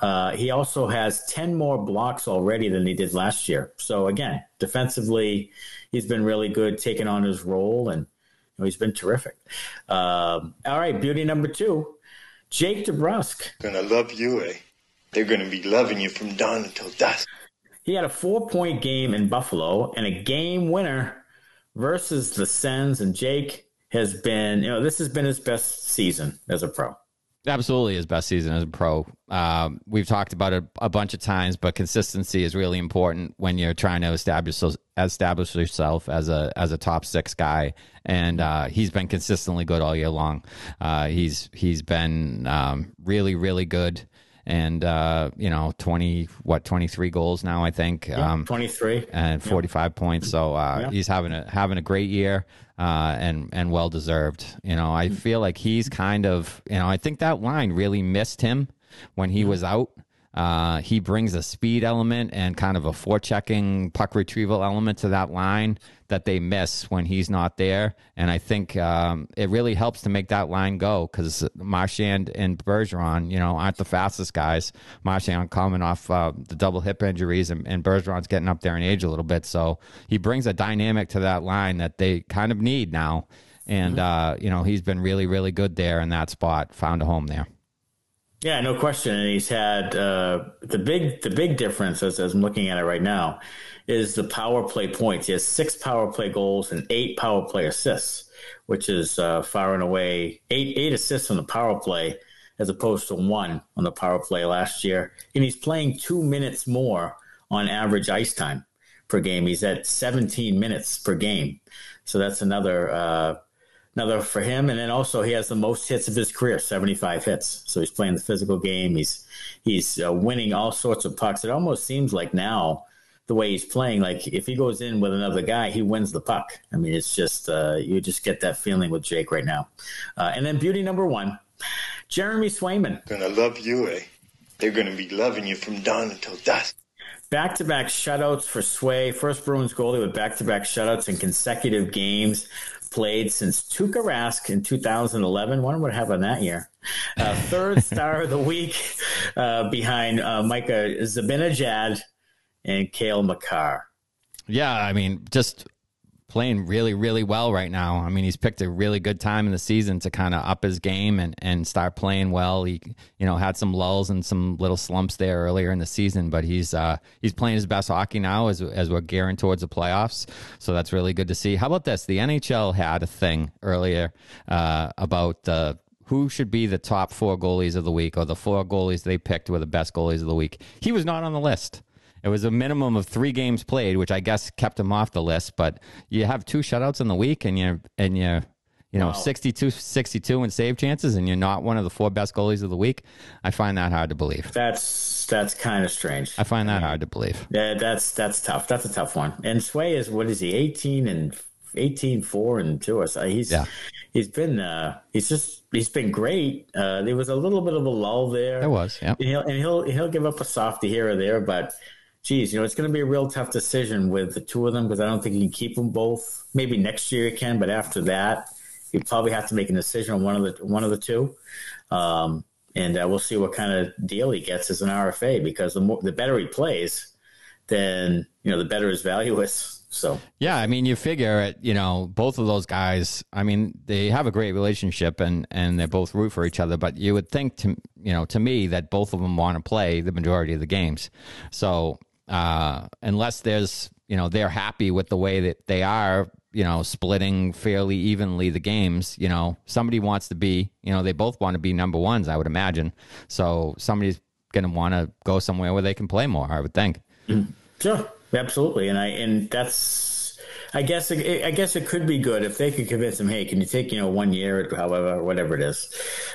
Uh, he also has 10 more blocks already than he did last year. So, again, defensively, he's been really good taking on his role, and you know, he's been terrific. Um, all right, beauty number two Jake DeBrusk. Gonna love you, eh? They're gonna be loving you from dawn until dusk. He had a four point game in Buffalo and a game winner versus the Sens, and Jake has been, you know, this has been his best season as a pro. Absolutely, his best season as a pro. Um, we've talked about it a bunch of times, but consistency is really important when you're trying to establish establish yourself as a as a top six guy. And uh, he's been consistently good all year long. Uh, he's he's been um, really really good and uh, you know, twenty what twenty three goals now, I think. Yeah, um, twenty three and forty five yeah. points. So uh, yeah. he's having a having a great year. Uh, and and well deserved. You know, I feel like he's kind of you know I think that line really missed him when he was out. Uh, he brings a speed element and kind of a forechecking puck retrieval element to that line that they miss when he's not there. And I think um, it really helps to make that line go because Marchand and Bergeron, you know, aren't the fastest guys. Marchand coming off uh, the double hip injuries and, and Bergeron's getting up there in age a little bit. So he brings a dynamic to that line that they kind of need now. And, mm-hmm. uh, you know, he's been really, really good there in that spot, found a home there. Yeah, no question. And he's had uh, the big the big difference as, as I'm looking at it right now is the power play points. He has six power play goals and eight power play assists, which is uh, far and away eight eight assists on the power play as opposed to one on the power play last year. And he's playing two minutes more on average ice time per game. He's at 17 minutes per game. So that's another uh, another for him. And then also he has the most hits of his career, 75 hits. So he's playing the physical game. He's he's uh, winning all sorts of pucks. It almost seems like now the way he's playing, like if he goes in with another guy, he wins the puck. I mean, it's just uh, you just get that feeling with Jake right now. Uh, and then beauty number one, Jeremy Swayman. Gonna love you, eh? They're gonna be loving you from dawn until dusk. Back to back shutouts for Sway. First Bruins goalie with back to back shutouts in consecutive games played since Tuukka Rask in 2011. Wonder what happened that year. Uh, third (laughs) star of the week uh, behind uh, Mika Zibanejad and Cale Makar. Yeah, I mean, just playing really, really well right now. I mean, he's picked a really good time in the season to kind of up his game and, and start playing well. He, you know, had some lulls and some little slumps there earlier in the season, but he's uh, he's playing his best hockey now as as we're gearing towards the playoffs. So that's really good to see. How about this? The NHL had a thing earlier uh, about the who should be the top four goalies of the week or the four goalies they picked were the best goalies of the week. He was not on the list. It was a minimum of three games played, which I guess kept him off the list. But you have two shutouts in the week, and you and you you know wow. 62 62 in save chances and you're not one of the four best goalies of the week i find that hard to believe. That's that's kind of strange. I find that hard to believe. Yeah that's that's tough. That's a tough one. And sway is what is he 18 and 18 4 and 2 so. He's yeah. he's been uh he's just he's been great. Uh there was a little bit of a lull there. There was yeah. And he'll and he'll he'll give up a softy here or there but geez, you know, it's going to be a real tough decision with the two of them because I don't think you can keep them both. Maybe next year you can, but after that, you probably have to make a decision on one of the one of the two. Um, and uh, we'll see what kind of deal he gets as an RFA because the more the better he plays, then you know the better his value is. So yeah, I mean, you figure it. You know, both of those guys. I mean, they have a great relationship, and and they both root for each other. But you would think to you know to me that both of them want to play the majority of the games. So uh, unless there's you know they're happy with the way that they are you know splitting fairly evenly the games you know. Somebody wants to be you know they both want to be number ones i would imagine. So somebody's going to want to go somewhere where they can play more i would think. Mm-hmm. sure. Absolutely. And i and that's I guess it, I guess it could be good if they could convince him. Hey, can you take you know one year, however, whatever it is,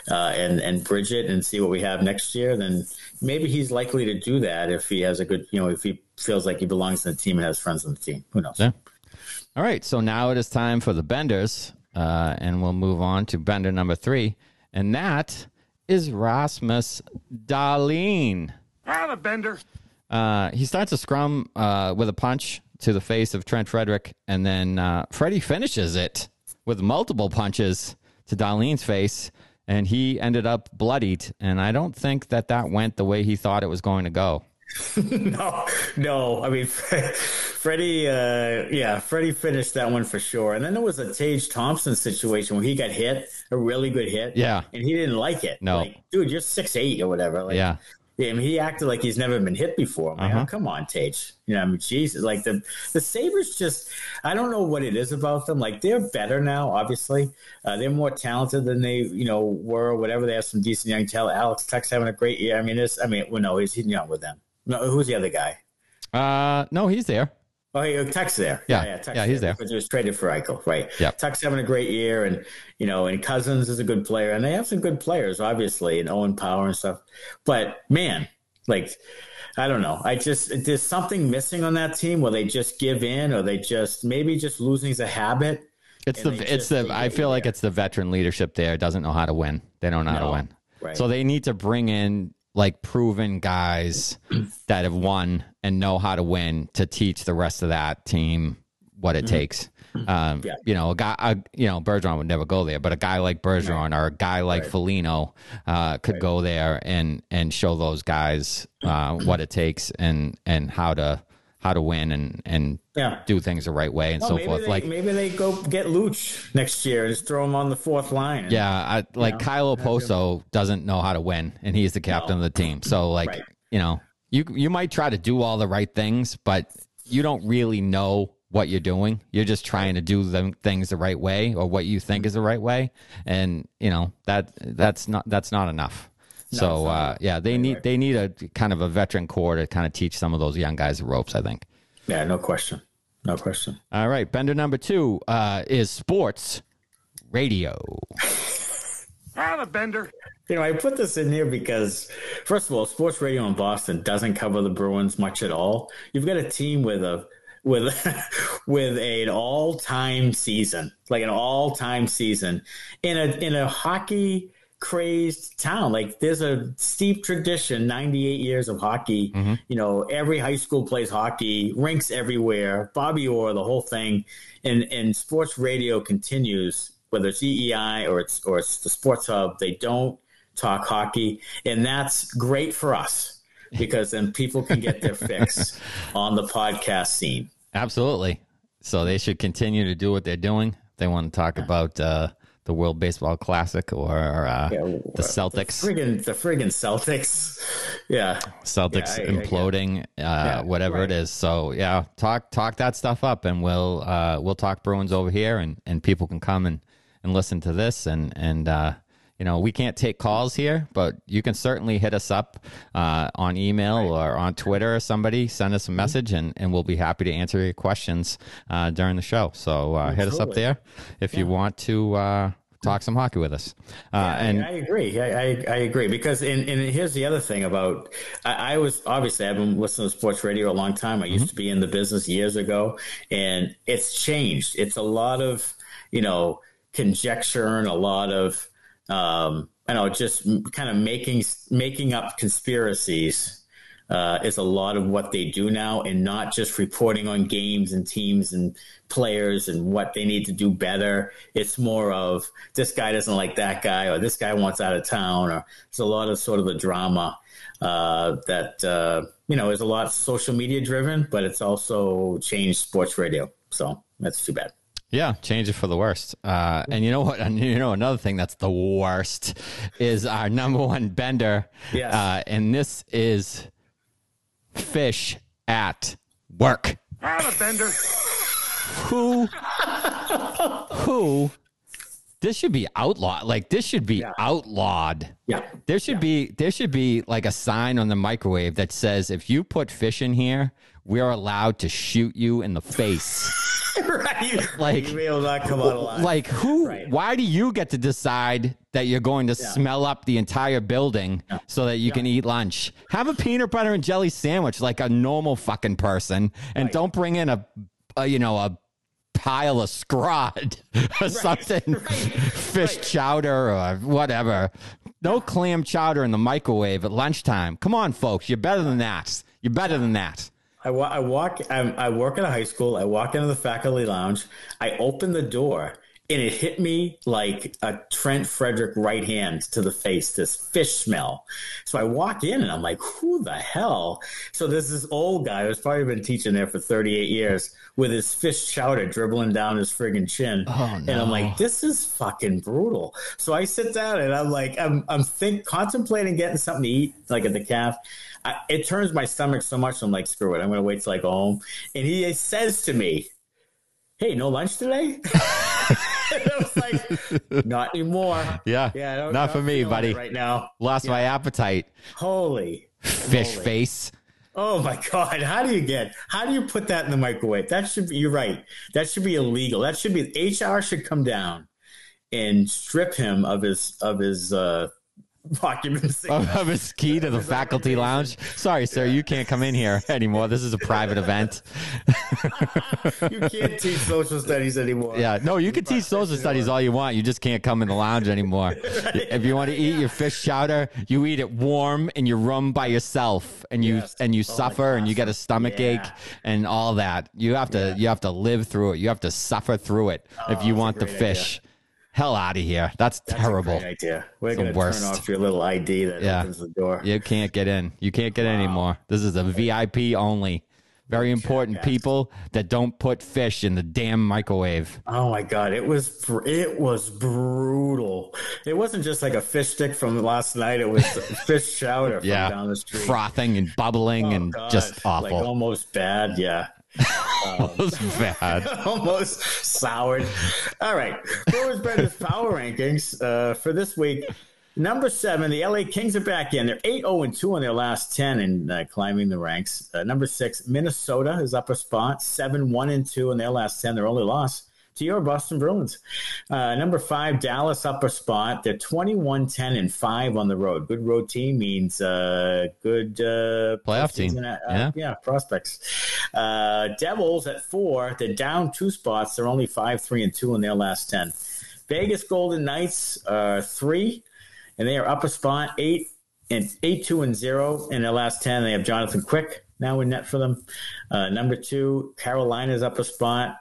uh, and and bridge it and see what we have next year? Then maybe he's likely to do that if he has a good, you know, if he feels like he belongs in the team and has friends on the team. Who knows? Yeah. All right. So now it is time for the benders, uh, and we'll move on to bender number three, and that is Rasmus Dahlin. I'm a bender. Uh, he starts a scrum uh, with a punch to the face of Trent Frederic, and then uh, Freddie finishes it with multiple punches to Dahlin's face, and he ended up bloodied. And I don't think that that went the way he thought it was going to go. (laughs) no, no. I mean, (laughs) Freddie, uh, yeah, Freddie finished that one for sure. And then there was a Tage Thompson situation where he got hit, a really good hit. Yeah. And he didn't like it. No. Like, dude, you're six eight or whatever. Like, yeah. Yeah, I mean, he acted like he's never been hit before. Like, uh-huh. oh, come on, Tage. You know, I mean, Jesus, like the the Sabres just, I don't know what it is about them. Like they're better now, obviously. Uh, they're more talented than they, you know, were. Whatever. They have some decent young talent. Alex Tuch's having a great year. I mean, this. I mean, well, no, he's, he's young with them. No, who's the other guy? Uh, no, he's there. Oh, hey, Tuch's there. Yeah, yeah, yeah, yeah he's there. Because he was traded for Eichel, right? Yeah, Tuch's having a great year, and you know, and Cozens is a good player, and they have some good players, obviously, and Owen Power and stuff. But man, like, I don't know. I just there's something missing on that team where they just give in, or they just maybe just losing is a habit. It's the it's the I feel like it's the veteran leadership there doesn't know how to win. They don't know no, how to win. Right. So they need to bring in like proven guys that have won and know how to win to teach the rest of that team what it mm-hmm. takes. Um, yeah. You know, a guy, a, you know, Bergeron would never go there, but a guy like Bergeron or a guy like right. Foligno uh, could right. go there and and show those guys uh, what it takes and and how to how to win and and yeah. do things the right way and well, so forth. They, like maybe they go get Luch next year and just throw him on the fourth line. And, yeah, I, like know, Kyle Okposo doesn't know how to win, and he's the captain no. of the team. So like right. you know, you you might try to do all the right things, but you don't really know what you're doing. You're just trying to do the things the right way or what you think is the right way, and you know that that's not that's not enough. No, so uh, yeah, they need they need a kind of a veteran core to kind of teach some of those young guys the ropes. I think. Yeah, no question, no question. All right, bender number two uh, is sports radio. (laughs) I'm a bender. You know, I put this in here because, first of all, sports radio in Boston doesn't cover the Bruins much at all. You've got a team with a with (laughs) with an all time season, like an all time season in a in a hockey crazed town. Like there's a steep tradition, 98 years of hockey. Mm-hmm. You know, every high school plays hockey, rinks everywhere, Bobby Orr, the whole thing. And and sports radio continues, whether it's EEI or it's or it's the sports hub, they don't talk hockey. And that's great for us because then people can get their fix (laughs) on the podcast scene. Absolutely. So they should continue to do what they're doing. They want to talk about uh, the World Baseball Classic or uh, yeah, the Celtics. The friggin', the friggin' Celtics. (laughs) Yeah. Celtics yeah, I, imploding, I, uh, yeah, whatever right. it is. So yeah, talk talk that stuff up, and we'll uh, we'll talk Bruins over here, and, and people can come and, and listen to this, and and uh, you know, we can't take calls here, but you can certainly hit us up uh, on email right. or on Twitter or somebody. Send us a mm-hmm. message, and, and we'll be happy to answer your questions uh, during the show. So uh, hit us up there if yeah. you want to uh, talk some hockey with us. Uh, yeah, and I, I agree. I, I, I, agree because and, and here's the other thing about I, I, was obviously I've been listening to sports radio a long time. I used mm-hmm. to be in the business years ago, and it's changed. It's a lot of you know conjecture and a lot of um, I know just kind of making making up conspiracies uh, is a lot of what they do now, and not just reporting on games and teams and players and what they need to do better. It's more of this guy doesn't like that guy, or this guy wants out of town, or it's a lot of sort of the drama uh, that uh, you know is a lot social media driven, but it's also changed sports radio. So that's too bad. Yeah, change it for the worst. Uh, and you know what? And you know another thing that's the worst is our number one bender. Yes. Uh, and this is fish at work. I'm a bender. Who? who? This should be outlawed. Like this should be yeah. outlawed. Yeah. There should yeah. be there should be like a sign on the microwave that says if you put fish in here, we're allowed to shoot you in the face. (laughs) right. Like, you will not come out alive. Like, who? Right. Why do you get to decide that you're going to yeah. smell up the entire building yeah. so that you yeah. can eat lunch? Have a peanut butter and jelly sandwich like a normal fucking person, and right. don't bring in a, a, you know, a pile of scrod (laughs) or right. something, (laughs) fish chowder or whatever. No clam chowder in the microwave at lunchtime. Come on, folks, you're better than that. You're better than that. I, wa- I walk. I'm, I work at a high school. I walk into the faculty lounge. I open the door, and it hit me like a Trent Frederic right hand to the face. This fish smell. So I walk in, and I'm like, "Who the hell?" So there's this old guy who's probably been teaching there for 38 years with his fish chowder dribbling down his friggin' chin, Oh, no. and I'm like, "This is fucking brutal." So I sit down, and I'm like, I'm I'm think contemplating getting something to eat, like at the calf. I, it turns my stomach so much. I'm like, screw it. I'm going to wait till I go home. And he says to me, Hey, no lunch today? (laughs) I was like, not anymore. Yeah. Yeah. Don't- Not for me, buddy. Right now. Lost my appetite. Holy. Fish Holy. face. Oh my God. How do you get, how do you put that in the microwave? That should be, you're right. That should be illegal. That should be, HR should come down and strip him of his, of his, uh, occupancy. Of his key to the faculty lounge. Sorry, sir, you can't come in here anymore. This is a private event. (laughs) you can't teach social studies anymore. Yeah, no, you can teach social studies all you want. You just can't come in the lounge anymore. (laughs) If you want to eat your fish chowder, you eat it warm in your room by yourself, and you Yes. and you Oh, suffer, and you get a stomach Yeah. ache and all that. You have to you have to live through it. You have to suffer through it if you Oh, a want the fish. Hell out of here. That's, That's terrible. idea. We're going to turn off your little ID that Yeah. opens the door. You can't get in. You can't get in anymore. This is a VIP only. Very important people that don't put fish in the damn microwave. Oh my god, it was it was brutal. It wasn't just like a fish stick from last night. It was (laughs) fish chowder from Yeah, down the street. frothing and bubbling Oh, and God. just Like awful. almost bad. Yeah. (laughs) was bad. (laughs) almost soured. All right. Brewers Brothers power rankings uh, for this week. Number seven, the LA Kings are back in. They're 8 0 2 in their last 10 and uh, climbing the ranks. Uh, number six, Minnesota is up a spot, 7 1 and 2 in their last 10. Their only loss to your Boston Bruins. Uh, number five, Dallas up a spot. They're 21 10 and 5 on the road. Good road team means uh, good uh, Playoff team. postseason, uh, Yeah. yeah, prospects. Uh, Devils at four. They're down two spots. They're only five, three, and two in their last ten. Vegas Golden Knights are three, and they are up a spot, eight and eight, two, and zero in their last ten. They have Jonathan Quick now in net for them. Uh, number two, Carolina's up a spot.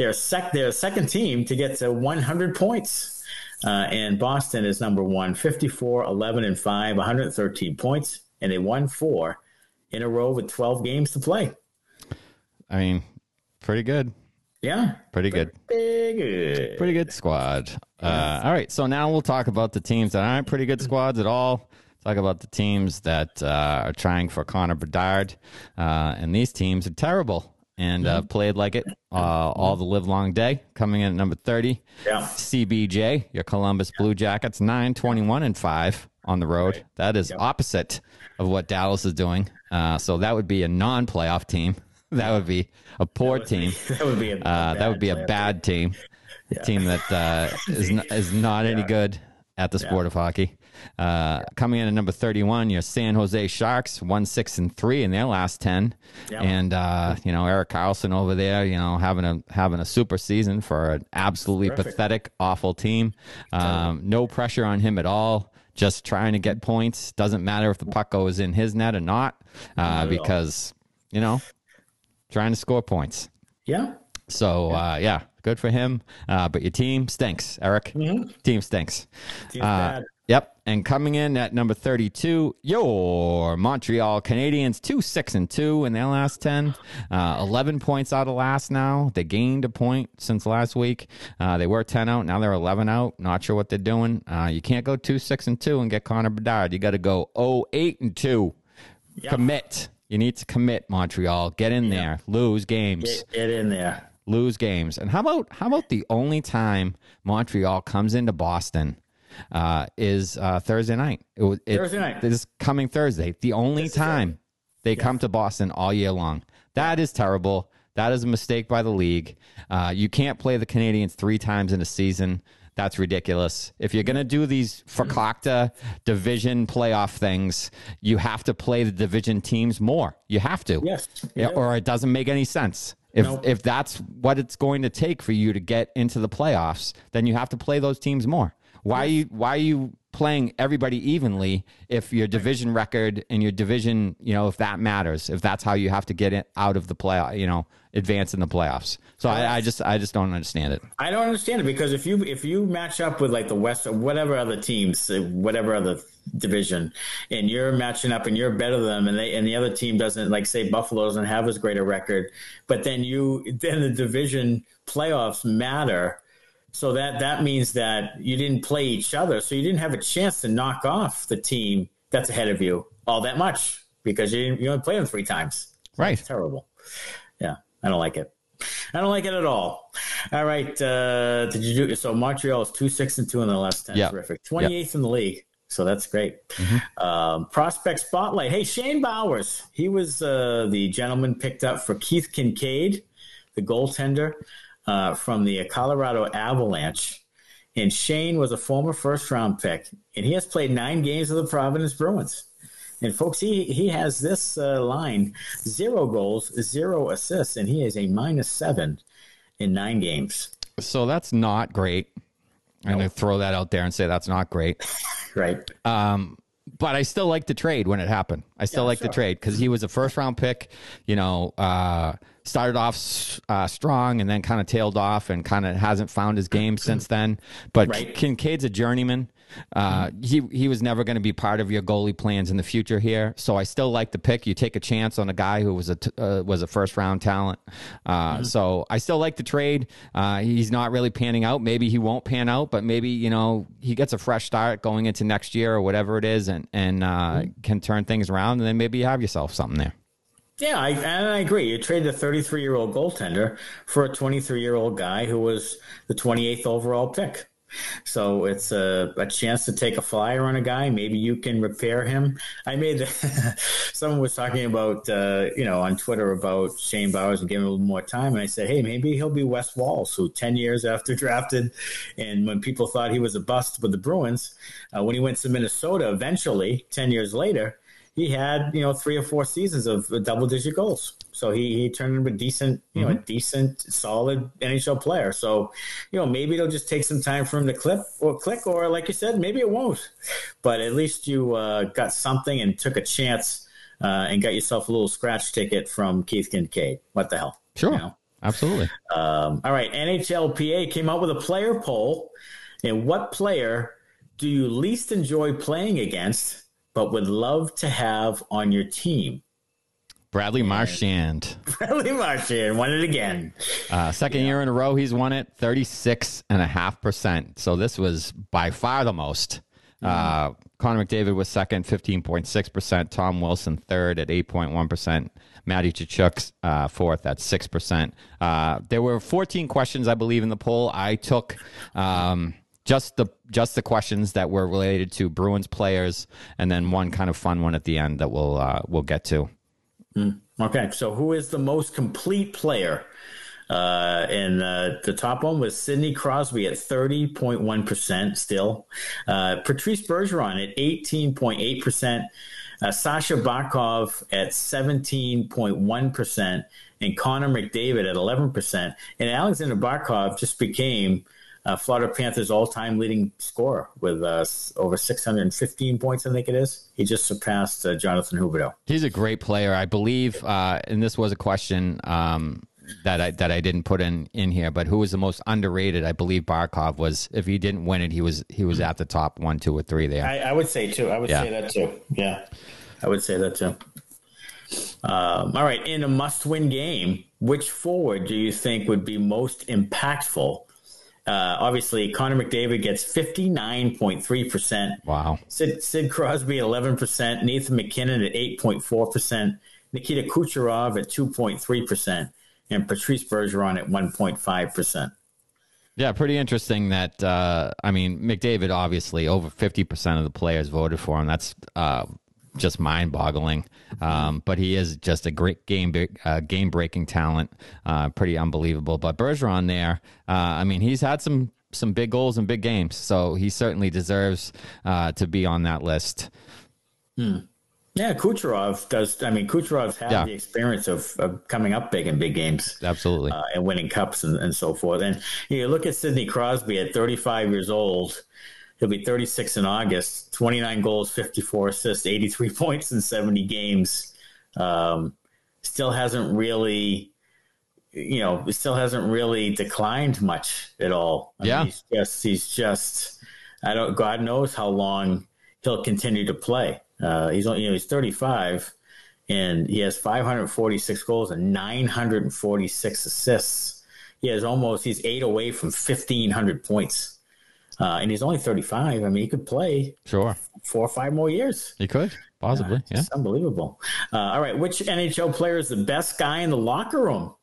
They're sec. They're a second team to get to 100 points. Uh, and Boston is number one, 54, 11, and 5, 113 points. And they won four in a row with 12 games to play. I mean, pretty good. Yeah. Pretty good. Pretty good. Pretty good squad. Uh, all right, so now we'll talk about the teams that aren't pretty good squads at all. Talk about the teams that uh, are trying for Connor Bedard, uh, and these teams are terrible and uh, played like it uh, all the live long day. Coming in at number thirty, Yeah. CBJ, your Columbus Blue Jackets, 9 21 and 5 on the road. That is opposite of what Dallas is doing. Uh, so that would be a non playoff team. (laughs) That would be a poor team. (laughs) That would be a, (laughs) Uh, that would be a bad team. A team that uh, is, n- is not any good at the sport of hockey. Uh, coming in at number 31, your San Jose Sharks, 1 6 and 3 in their last 10. Yeah. And, uh, you know, Erik Karlsson over there, you know, having a having a super season for an absolutely Terrific. pathetic, awful team. Um, no pressure on him at all. Just trying to get points. Doesn't matter if the puck goes in his net or not, uh, because, you know, trying to score points. Yeah. So uh, yeah, good for him. Uh, but your team stinks, Erik. Team stinks. Team's Uh, bad. Yep. And coming in at number thirty-two, your Montreal Canadiens, two six and two in their last ten. Uh, Eleven points out of last. Now they gained a point since last week. Uh, they were ten out. Now they're eleven out. Not sure what they're doing. Uh, you can't go two six and two and get Connor Bedard. You got to go oh eight and two. Commit. You need to commit, Montreal. Get in there. Lose games Get, get in there. lose games. And how about how about the only time Montreal comes into Boston uh, is uh, Thursday night? It was it, Thursday night. This coming Thursday. The only time they come to Boston all year long. That is terrible. That is a mistake by the league. Uh, you can't play the Canadiens three times in a season. That's ridiculous. If you're going to do these Fakakta division playoff things, you have to play the division teams more. You have to. Yes. Yeah, Yeah. or it doesn't make any sense. If Nope. if that's what it's going to take for you to get into the playoffs, then you have to play those teams more. Why you why are you playing everybody evenly if your division record and your division, you know, if that matters, if that's how you have to get it out of the play, you know, advance in the playoffs. So I, I just I just don't understand it. I don't understand it because if you if you match up with like the West or whatever other teams, uh, whatever other division, and you're matching up and you're better than them, and they and the other team doesn't like say Buffalo doesn't have as great a record, but then you (laughs) then the division playoffs matter. So that that means that you didn't play each other, so you didn't have a chance to knock off the team that's ahead of you all that much because you didn't, you only play them three times. Right, it's terrible. Yeah, I don't like it. I don't like it at all. All right. Uh, did you do so? Montreal is two six and two in the last ten. Yep. Terrific. Twenty eighth yep. in the league. So that's great. Mm-hmm. Um, prospect spotlight. Hey, Shane Bowers. He was uh, the gentleman picked up for Keith Kinkaid, the goaltender uh, from the Colorado Avalanche. And Shane was a former first round pick, and he has played nine games with the Providence Bruins. And folks, he he has this uh, line: zero goals, zero assists, and he is a minus seven in nine games. So that's not great. I'm going to throw that out there and say that's not great. (laughs) right. Um, but I still like the trade when it happened. I still yeah, like sure. the trade because he was a first round pick. You know, uh, started off uh, strong and then kind of tailed off and kind of hasn't found his game (clears throat) since then. But right. Kinkaid's a journeyman. Uh, he he was never going to be part of your goalie plans in the future here. So I still like the pick. You take a chance on a guy who was a t- uh, was a first round talent. Uh, mm-hmm. So I still like the trade. Uh, he's not really panning out. Maybe he won't pan out, but maybe you know he gets a fresh start going into next year or whatever it is, and and uh, mm-hmm. can turn things around. And then maybe you have yourself something there. Yeah, I, and I agree. You trade a 33 year old goaltender for a 23 year old guy who was the 28th overall pick. So it's a, a chance to take a flyer on a guy. Maybe you can repair him. I made the, (laughs) someone was talking about uh, you know on Twitter about Shane Bowers and giving him a little more time, and I said, hey, maybe he'll be Wes Walz, who ten years after (laughs) drafted, and when people thought he was a bust with the Bruins, uh, when he went to Minnesota, eventually ten years later, he had you know three or four seasons of double digit goals. So he, he turned into a decent, you know, mm-hmm. a decent, solid NHL player. So, you know, maybe it'll just take some time for him to clip or click, or like you said, maybe it won't. But at least you uh, got something and took a chance uh, and got yourself a little scratch ticket from Keith Kinkaid. What the hell? Sure. You know? Absolutely. Um, all right. NHLPA came out with a player poll. And what player do you least enjoy playing against? But would love to have on your team? Bradley Marchand. (laughs) Bradley Marchand won it again. Uh, second yeah. year in a row, he's won it 36.5%. So this was by far the most. Mm-hmm. Uh, Connor McDavid was second, 15.6%. Tom Wilson third at 8.1%. Matty Tkachuk uh, fourth at 6%. Uh, there were 14 questions, I believe, in the poll. I took. Um, just the just the questions that were related to Bruins players, and then one kind of fun one at the end that we'll uh, we'll get to. Mm. Okay, so who is the most complete player? Uh, and uh, the top one was Sidney Crosby at 30.1% still. Uh, Patrice Bergeron at 18.8%. Uh, Sasha Barkov at 17.1%. And Connor McDavid at 11%. And Alexander Barkov just became – uh, Florida Panthers all-time leading scorer with uh, over 615 points. I think it is. He just surpassed uh, Jonathan Huberdeau. He's a great player, I believe. Uh, and this was a question um, that I that I didn't put in in here, but who was the most underrated? I believe Barkov was. If he didn't win it, he was he was at the top one, two, or three there. I, I would say too. I would yeah. say that too. Yeah, I would say that too. Um, all right, in a must-win game, which forward do you think would be most impactful? Uh, obviously, Connor McDavid gets 59.3%. Wow. Sid, Sid Crosby, 11%. Nathan MacKinnon at 8.4%. Nikita Kucherov at 2.3%. And Patrice Bergeron at 1.5%. Yeah, pretty interesting that, uh, I mean, McDavid, obviously, over 50% of the players voted for him. That's uh, just mind boggling. Um, but he is just a great game uh, game breaking talent, uh, pretty unbelievable. But Bergeron there, uh, I mean, he's had some some big goals and big games, so he certainly deserves uh, to be on that list. Hmm. Yeah, Kucherov does. I mean, Kucherov's had yeah. the experience of, of, coming up big in big games, absolutely, uh, and winning cups and, and so forth. And you know, look at Sidney Crosby at 35 years old He'll be 36 in August. 29 goals, 54 assists, 83 (laughs) points in 70 games. Um, still hasn't really, you know, still hasn't really declined much at all. I yeah, mean, he's just he's just I don't. God knows how long he'll continue to play. Uh, he's only, you know, he's 35 and he has 546 goals and 946 assists. He has almost, he's eight away from 1,500 points. Uh, and he's only 35. I mean, he could play sure four or five more years. He could possibly. Uh, yeah, unbelievable. Uh, all right, which NHL player is the best guy in the locker room?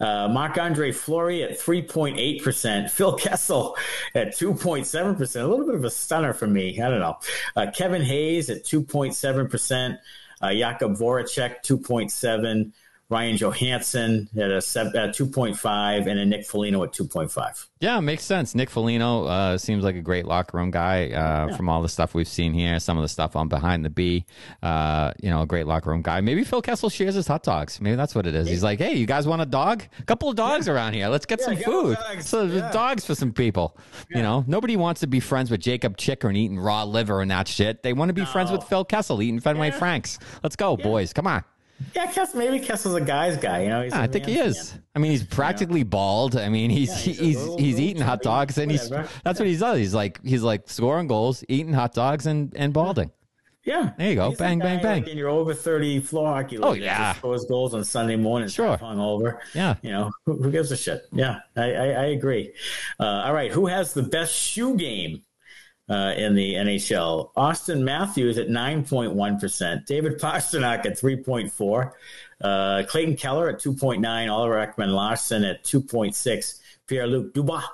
Uh, Marc Andre Fleury at 3.8%. Phil Kessel at 2.7%. A little bit of a stunner for me. I don't know. Uh, Kevin Hayes at 2.7%. Uh, Jakub Voracek, 2.7. Ryan Johansen at a, a 2.5 and a Nick Foligno at 2.5. Yeah, makes sense. Nick Foligno uh, seems like a great locker room guy uh, yeah. from all the stuff we've seen here, some of the stuff on behind the B. Uh, you know, a great locker room guy. Maybe Phil Kessel shares his hot dogs. Maybe that's what it is. He's like, hey, you guys want a dog? A couple of dogs yeah. around here. Let's get yeah, some food. Dogs. So dogs for some people. You know, nobody wants to be friends with Jakob Chychrun eating raw liver and that shit. They want to be no. friends with Phil Kessel eating Fenway Franks. Let's go, boys. Come on. Yeah, Kess, maybe Kessel's a guy's guy. You know, yeah, I think he is. I mean, he's practically know? bald. I mean, he's yeah, he's he's, little, he's little eating hot dogs, and he's that's what he's does. He's like he's like scoring goals, eating hot dogs, and and balding. Yeah, there you go. He's bang, bang, bang. Like in your over thirty floor hockey league. Oh yeah, scores goals on Sunday morning. Sure, hung over. Yeah, you know (laughs) who, who gives a shit? Yeah, I I, I agree. Uh, all right, who has the best shoe game? Uh, in the NHL. Auston Matthews at 9.1%, David Pastrnak at 3.4, uh, Clayton Keller at 2.9, Oliver Ekman-Larsson at 2.6, Pierre-Luc Dubois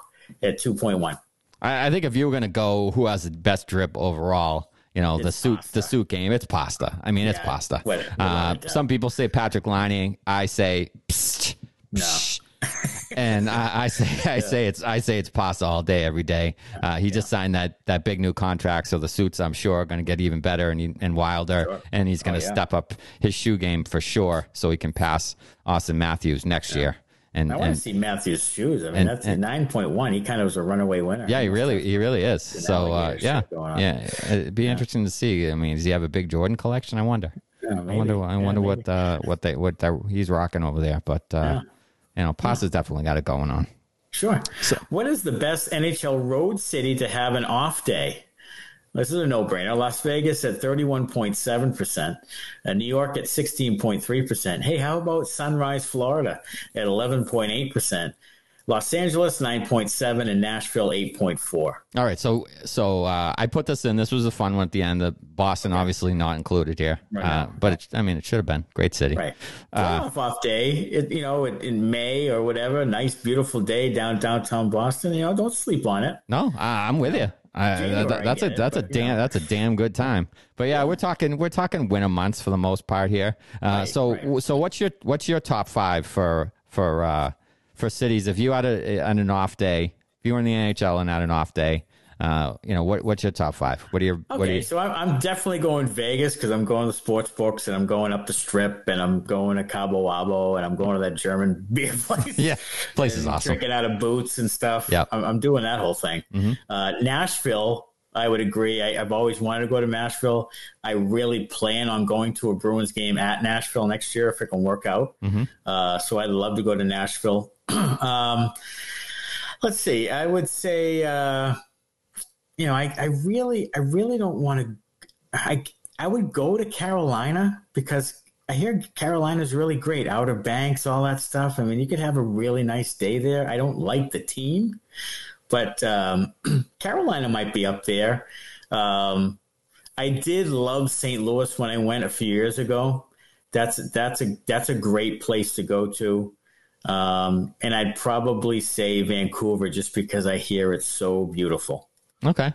at 2.1. I, I think if you were going to go who has the best drip overall, you know, it's the suit pasta. the suit game, it's pasta. I mean, yeah, it's pasta. What, what uh, some people say Patrik Laine. I say psst, psst. (laughs) And I, I, say (laughs) I say it's I say it's pasta all day every day. Uh, he yeah. just signed that that big new contract, so the suits I'm sure are going to get even better and and wilder, sure. and he's going to oh, yeah. step up his shoe game for sure, so he can pass Auston Matthews next yeah. year. And, I want to see Matthews' shoes. I mean, and, that's a nine point one. He kind of was a runaway winner. Yeah, he really, he really is. So, uh, yeah, yeah, it'd be interesting to see. I mean, does he have a big Jordan collection? I wonder. I wonder. I wonder what uh, what they what he's rocking over there. But uh, you know, Pasta's definitely got it going on. Sure. So, what is the best NHL road city to have an off day? This is a no brainer. Las Vegas at 31.7%, uh, New York at 16.3%. Hey, how about Sunrise, Florida at 11.8%? Los Angeles 9.7 and Nashville 8.4. All right, so so uh, I put this in. This was a fun one at the end. The Boston okay. obviously not included here, right uh, but it, I mean it should have been great city. Right, uh, off off day. It, you know, in, in, May or whatever, nice beautiful day down downtown Boston. You know, don't sleep on it. No, I'm with you. I, that, that's a that's a damn know. that's a damn good time. But yeah, we're talking we're talking winter months for the most part here. Uh, right, so right. so what's your what's your top five for for uh, for cities, if you had a, an off day, if you were in the NHL and had an off day, uh, you know, what, what's your top five? What are your? Okay, what are you... so I'm, I'm definitely going Vegas because I'm going to sports books and I'm going up the strip and I'm going to Cabo Wabo and I'm going to that German (laughs) beer place. yeah, place is awesome. Drinking out of boots and stuff. Yeah, I'm, I'm, doing that whole thing. Mm-hmm. Uh, Nashville, I would agree. I, have always wanted to go to Nashville. I really plan on going to a Bruins game at Nashville next year if it can work out. Mm-hmm. Uh, so I'd love to go to Nashville. (clears throat) um, let's see. I would say, uh, you know, I, I really, I really don't want to. I I would go to Carolina because I hear Carolina's really great. Outer Banks, all that stuff. I mean, you could have a really nice day there. I don't like the team, but um, (clears throat) Carolina might be up there. Um, I did love St. Louis when I went a few years ago. That's that's a that's a great place to go to. Um, and I'd probably say Vancouver just because I hear it's so beautiful. Okay.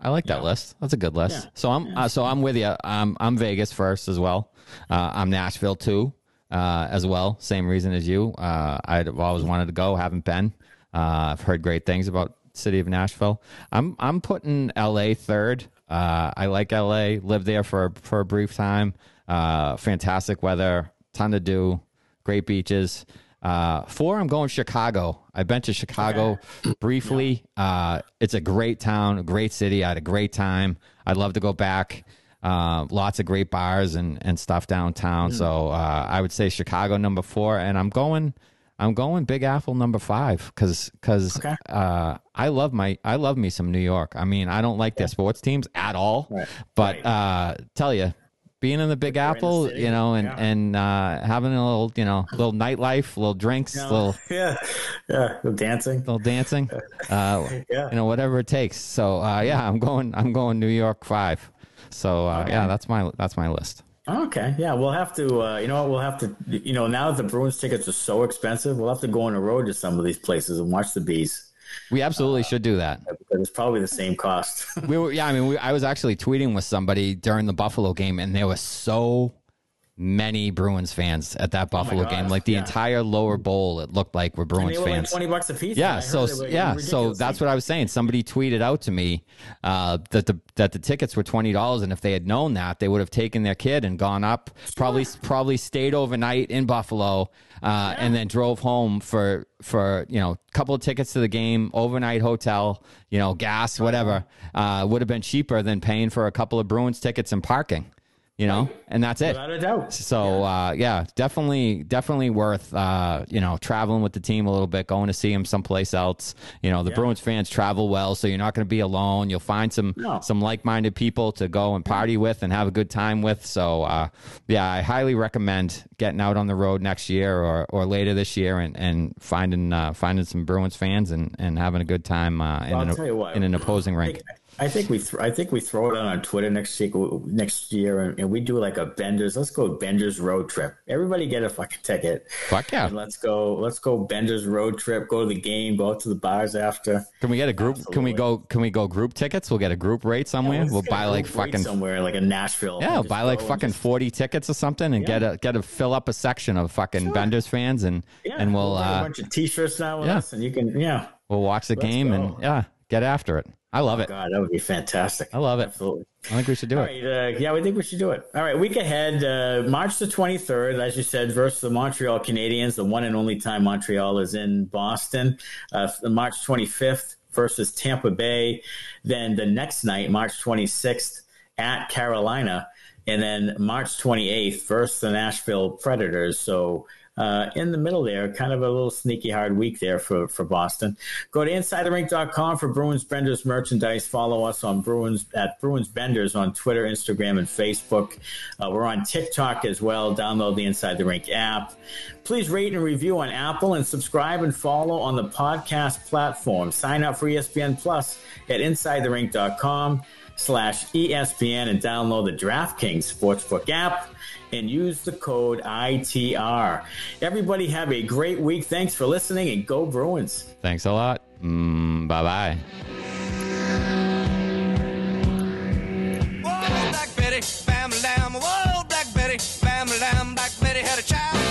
I like that yeah. list. That's a good list. Yeah. So I'm yeah. uh, so I'm with you. I'm I'm Vegas first as well. Uh, I'm Nashville too, uh, as well. Same reason as you. Uh, I've always wanted to go, haven't been. Uh, I've heard great things about city of Nashville. I'm I'm putting L.A. third. Uh, I like L.A. Lived there for for a brief time. fantastic weather, ton to do, great beaches. Uh, four, I'm going Chicago. I've been to Chicago briefly. Uh, it's a great town, a great city. I had a great time. I'd love to go back. Uh, lots of great bars and, and stuff downtown. So uh, I would say Chicago number four, and I'm going. I'm going Big Apple number five because because Okay. uh, I love my I love me some New York. I mean I don't like their sports teams at all, Right. but Right. uh, tell you being in the Big the Apple, city, you know, and yeah. and uh, having a little you know little nightlife, little drinks, little (laughs) yeah, yeah, little dancing. little dancing, (laughs) uh, Yeah. you know whatever it takes. So uh, yeah, I'm going I'm going New York five. So uh, yeah, that's my that's my list. Okay, yeah, we'll have to. Uh, you know what? We'll have to. You know, now that the Bruins tickets are so expensive, we'll have to go on the road to some of these places and watch the bees We absolutely should do that. because it's probably the same cost. (laughs) We were, yeah, I mean, we, I was actually tweeting with somebody during the Buffalo game, and there were so many Bruins fans at that Buffalo Oh game. Like the yeah. entire lower bowl, it looked like were Bruins they were like fans. twenty bucks a piece. yeah, so heard they were yeah, so that's what I was saying. Somebody tweeted out to me uh, that the that the tickets were twenty dollars, and if they had known that, they would have taken their kid and gone up. Probably probably stayed overnight in Buffalo, uh, and then drove home for for you know a couple of tickets to the game, overnight hotel, you know, gas, whatever. Uh, would have been cheaper than paying for a couple of Bruins tickets and parking. You know, and that's it. without a doubt. So yeah. Uh, yeah, definitely, definitely worth uh, you know traveling with the team a little bit, going to see them someplace else. You know, the Bruins fans travel well, so you're not going to be alone. You'll find some No. some like minded people to go and party with and have a good time with. So uh, yeah, I highly recommend getting out on the road next year or, or later this year and and finding uh, finding some Bruins fans and, and having a good time uh, in, an, in an opposing rink. I think we th- I think we throw it on Twitter next year next year and, and we do like a Benders. Let's go Benders road trip. Everybody get a fucking ticket. Fuck yeah! And let's go. Let's go Benders road trip. Go to the game. Go out to the bars after. Can we get a group? Can we go? Can we go group tickets? We'll get a group rate somewhere. Let's we'll buy like fucking somewhere like a Nashville. Yeah, just buy like fucking just- forty tickets or something, and get a get a fill up a section of fucking Benders fans, and Yeah, and we'll a uh, bunch of T-shirts now with yeah. us, and you can yeah. we'll watch the game and yeah, get after it. I love it. God, that would be fantastic. I love it. Absolutely. I think we should do All it. right, uh, yeah, we think we should do it. All right, week ahead, uh, March the 23rd, as you said, versus the Montreal Canadiens, the one and only time Montreal is in Boston. Uh, March 25th versus Tampa Bay. Then the next night, March 26th at Carolina. And then March 28th versus the Nashville Predators. So uh, in the middle there, kind of a little sneaky hard week there for, for Boston. Go to InsideTheRink.com for Bruins Benders merchandise. Follow us on Bruins at Bruins Benders on Twitter, Instagram, and Facebook. Uh, we're on TikTok as well. Download the Inside the Rink app. Please rate and review on Apple and subscribe and follow on the podcast platform. Sign up for ESPN Plus at InsideTheRink.com slash ESPN and download the DraftKings Sportsbook app and use the code ITR. Everybody have a great week. Thanks for listening and go Bruins. Thanks a lot. Mm, bye bye. Whoa, bam, lamb. Whoa, bam, lamb. Had a child.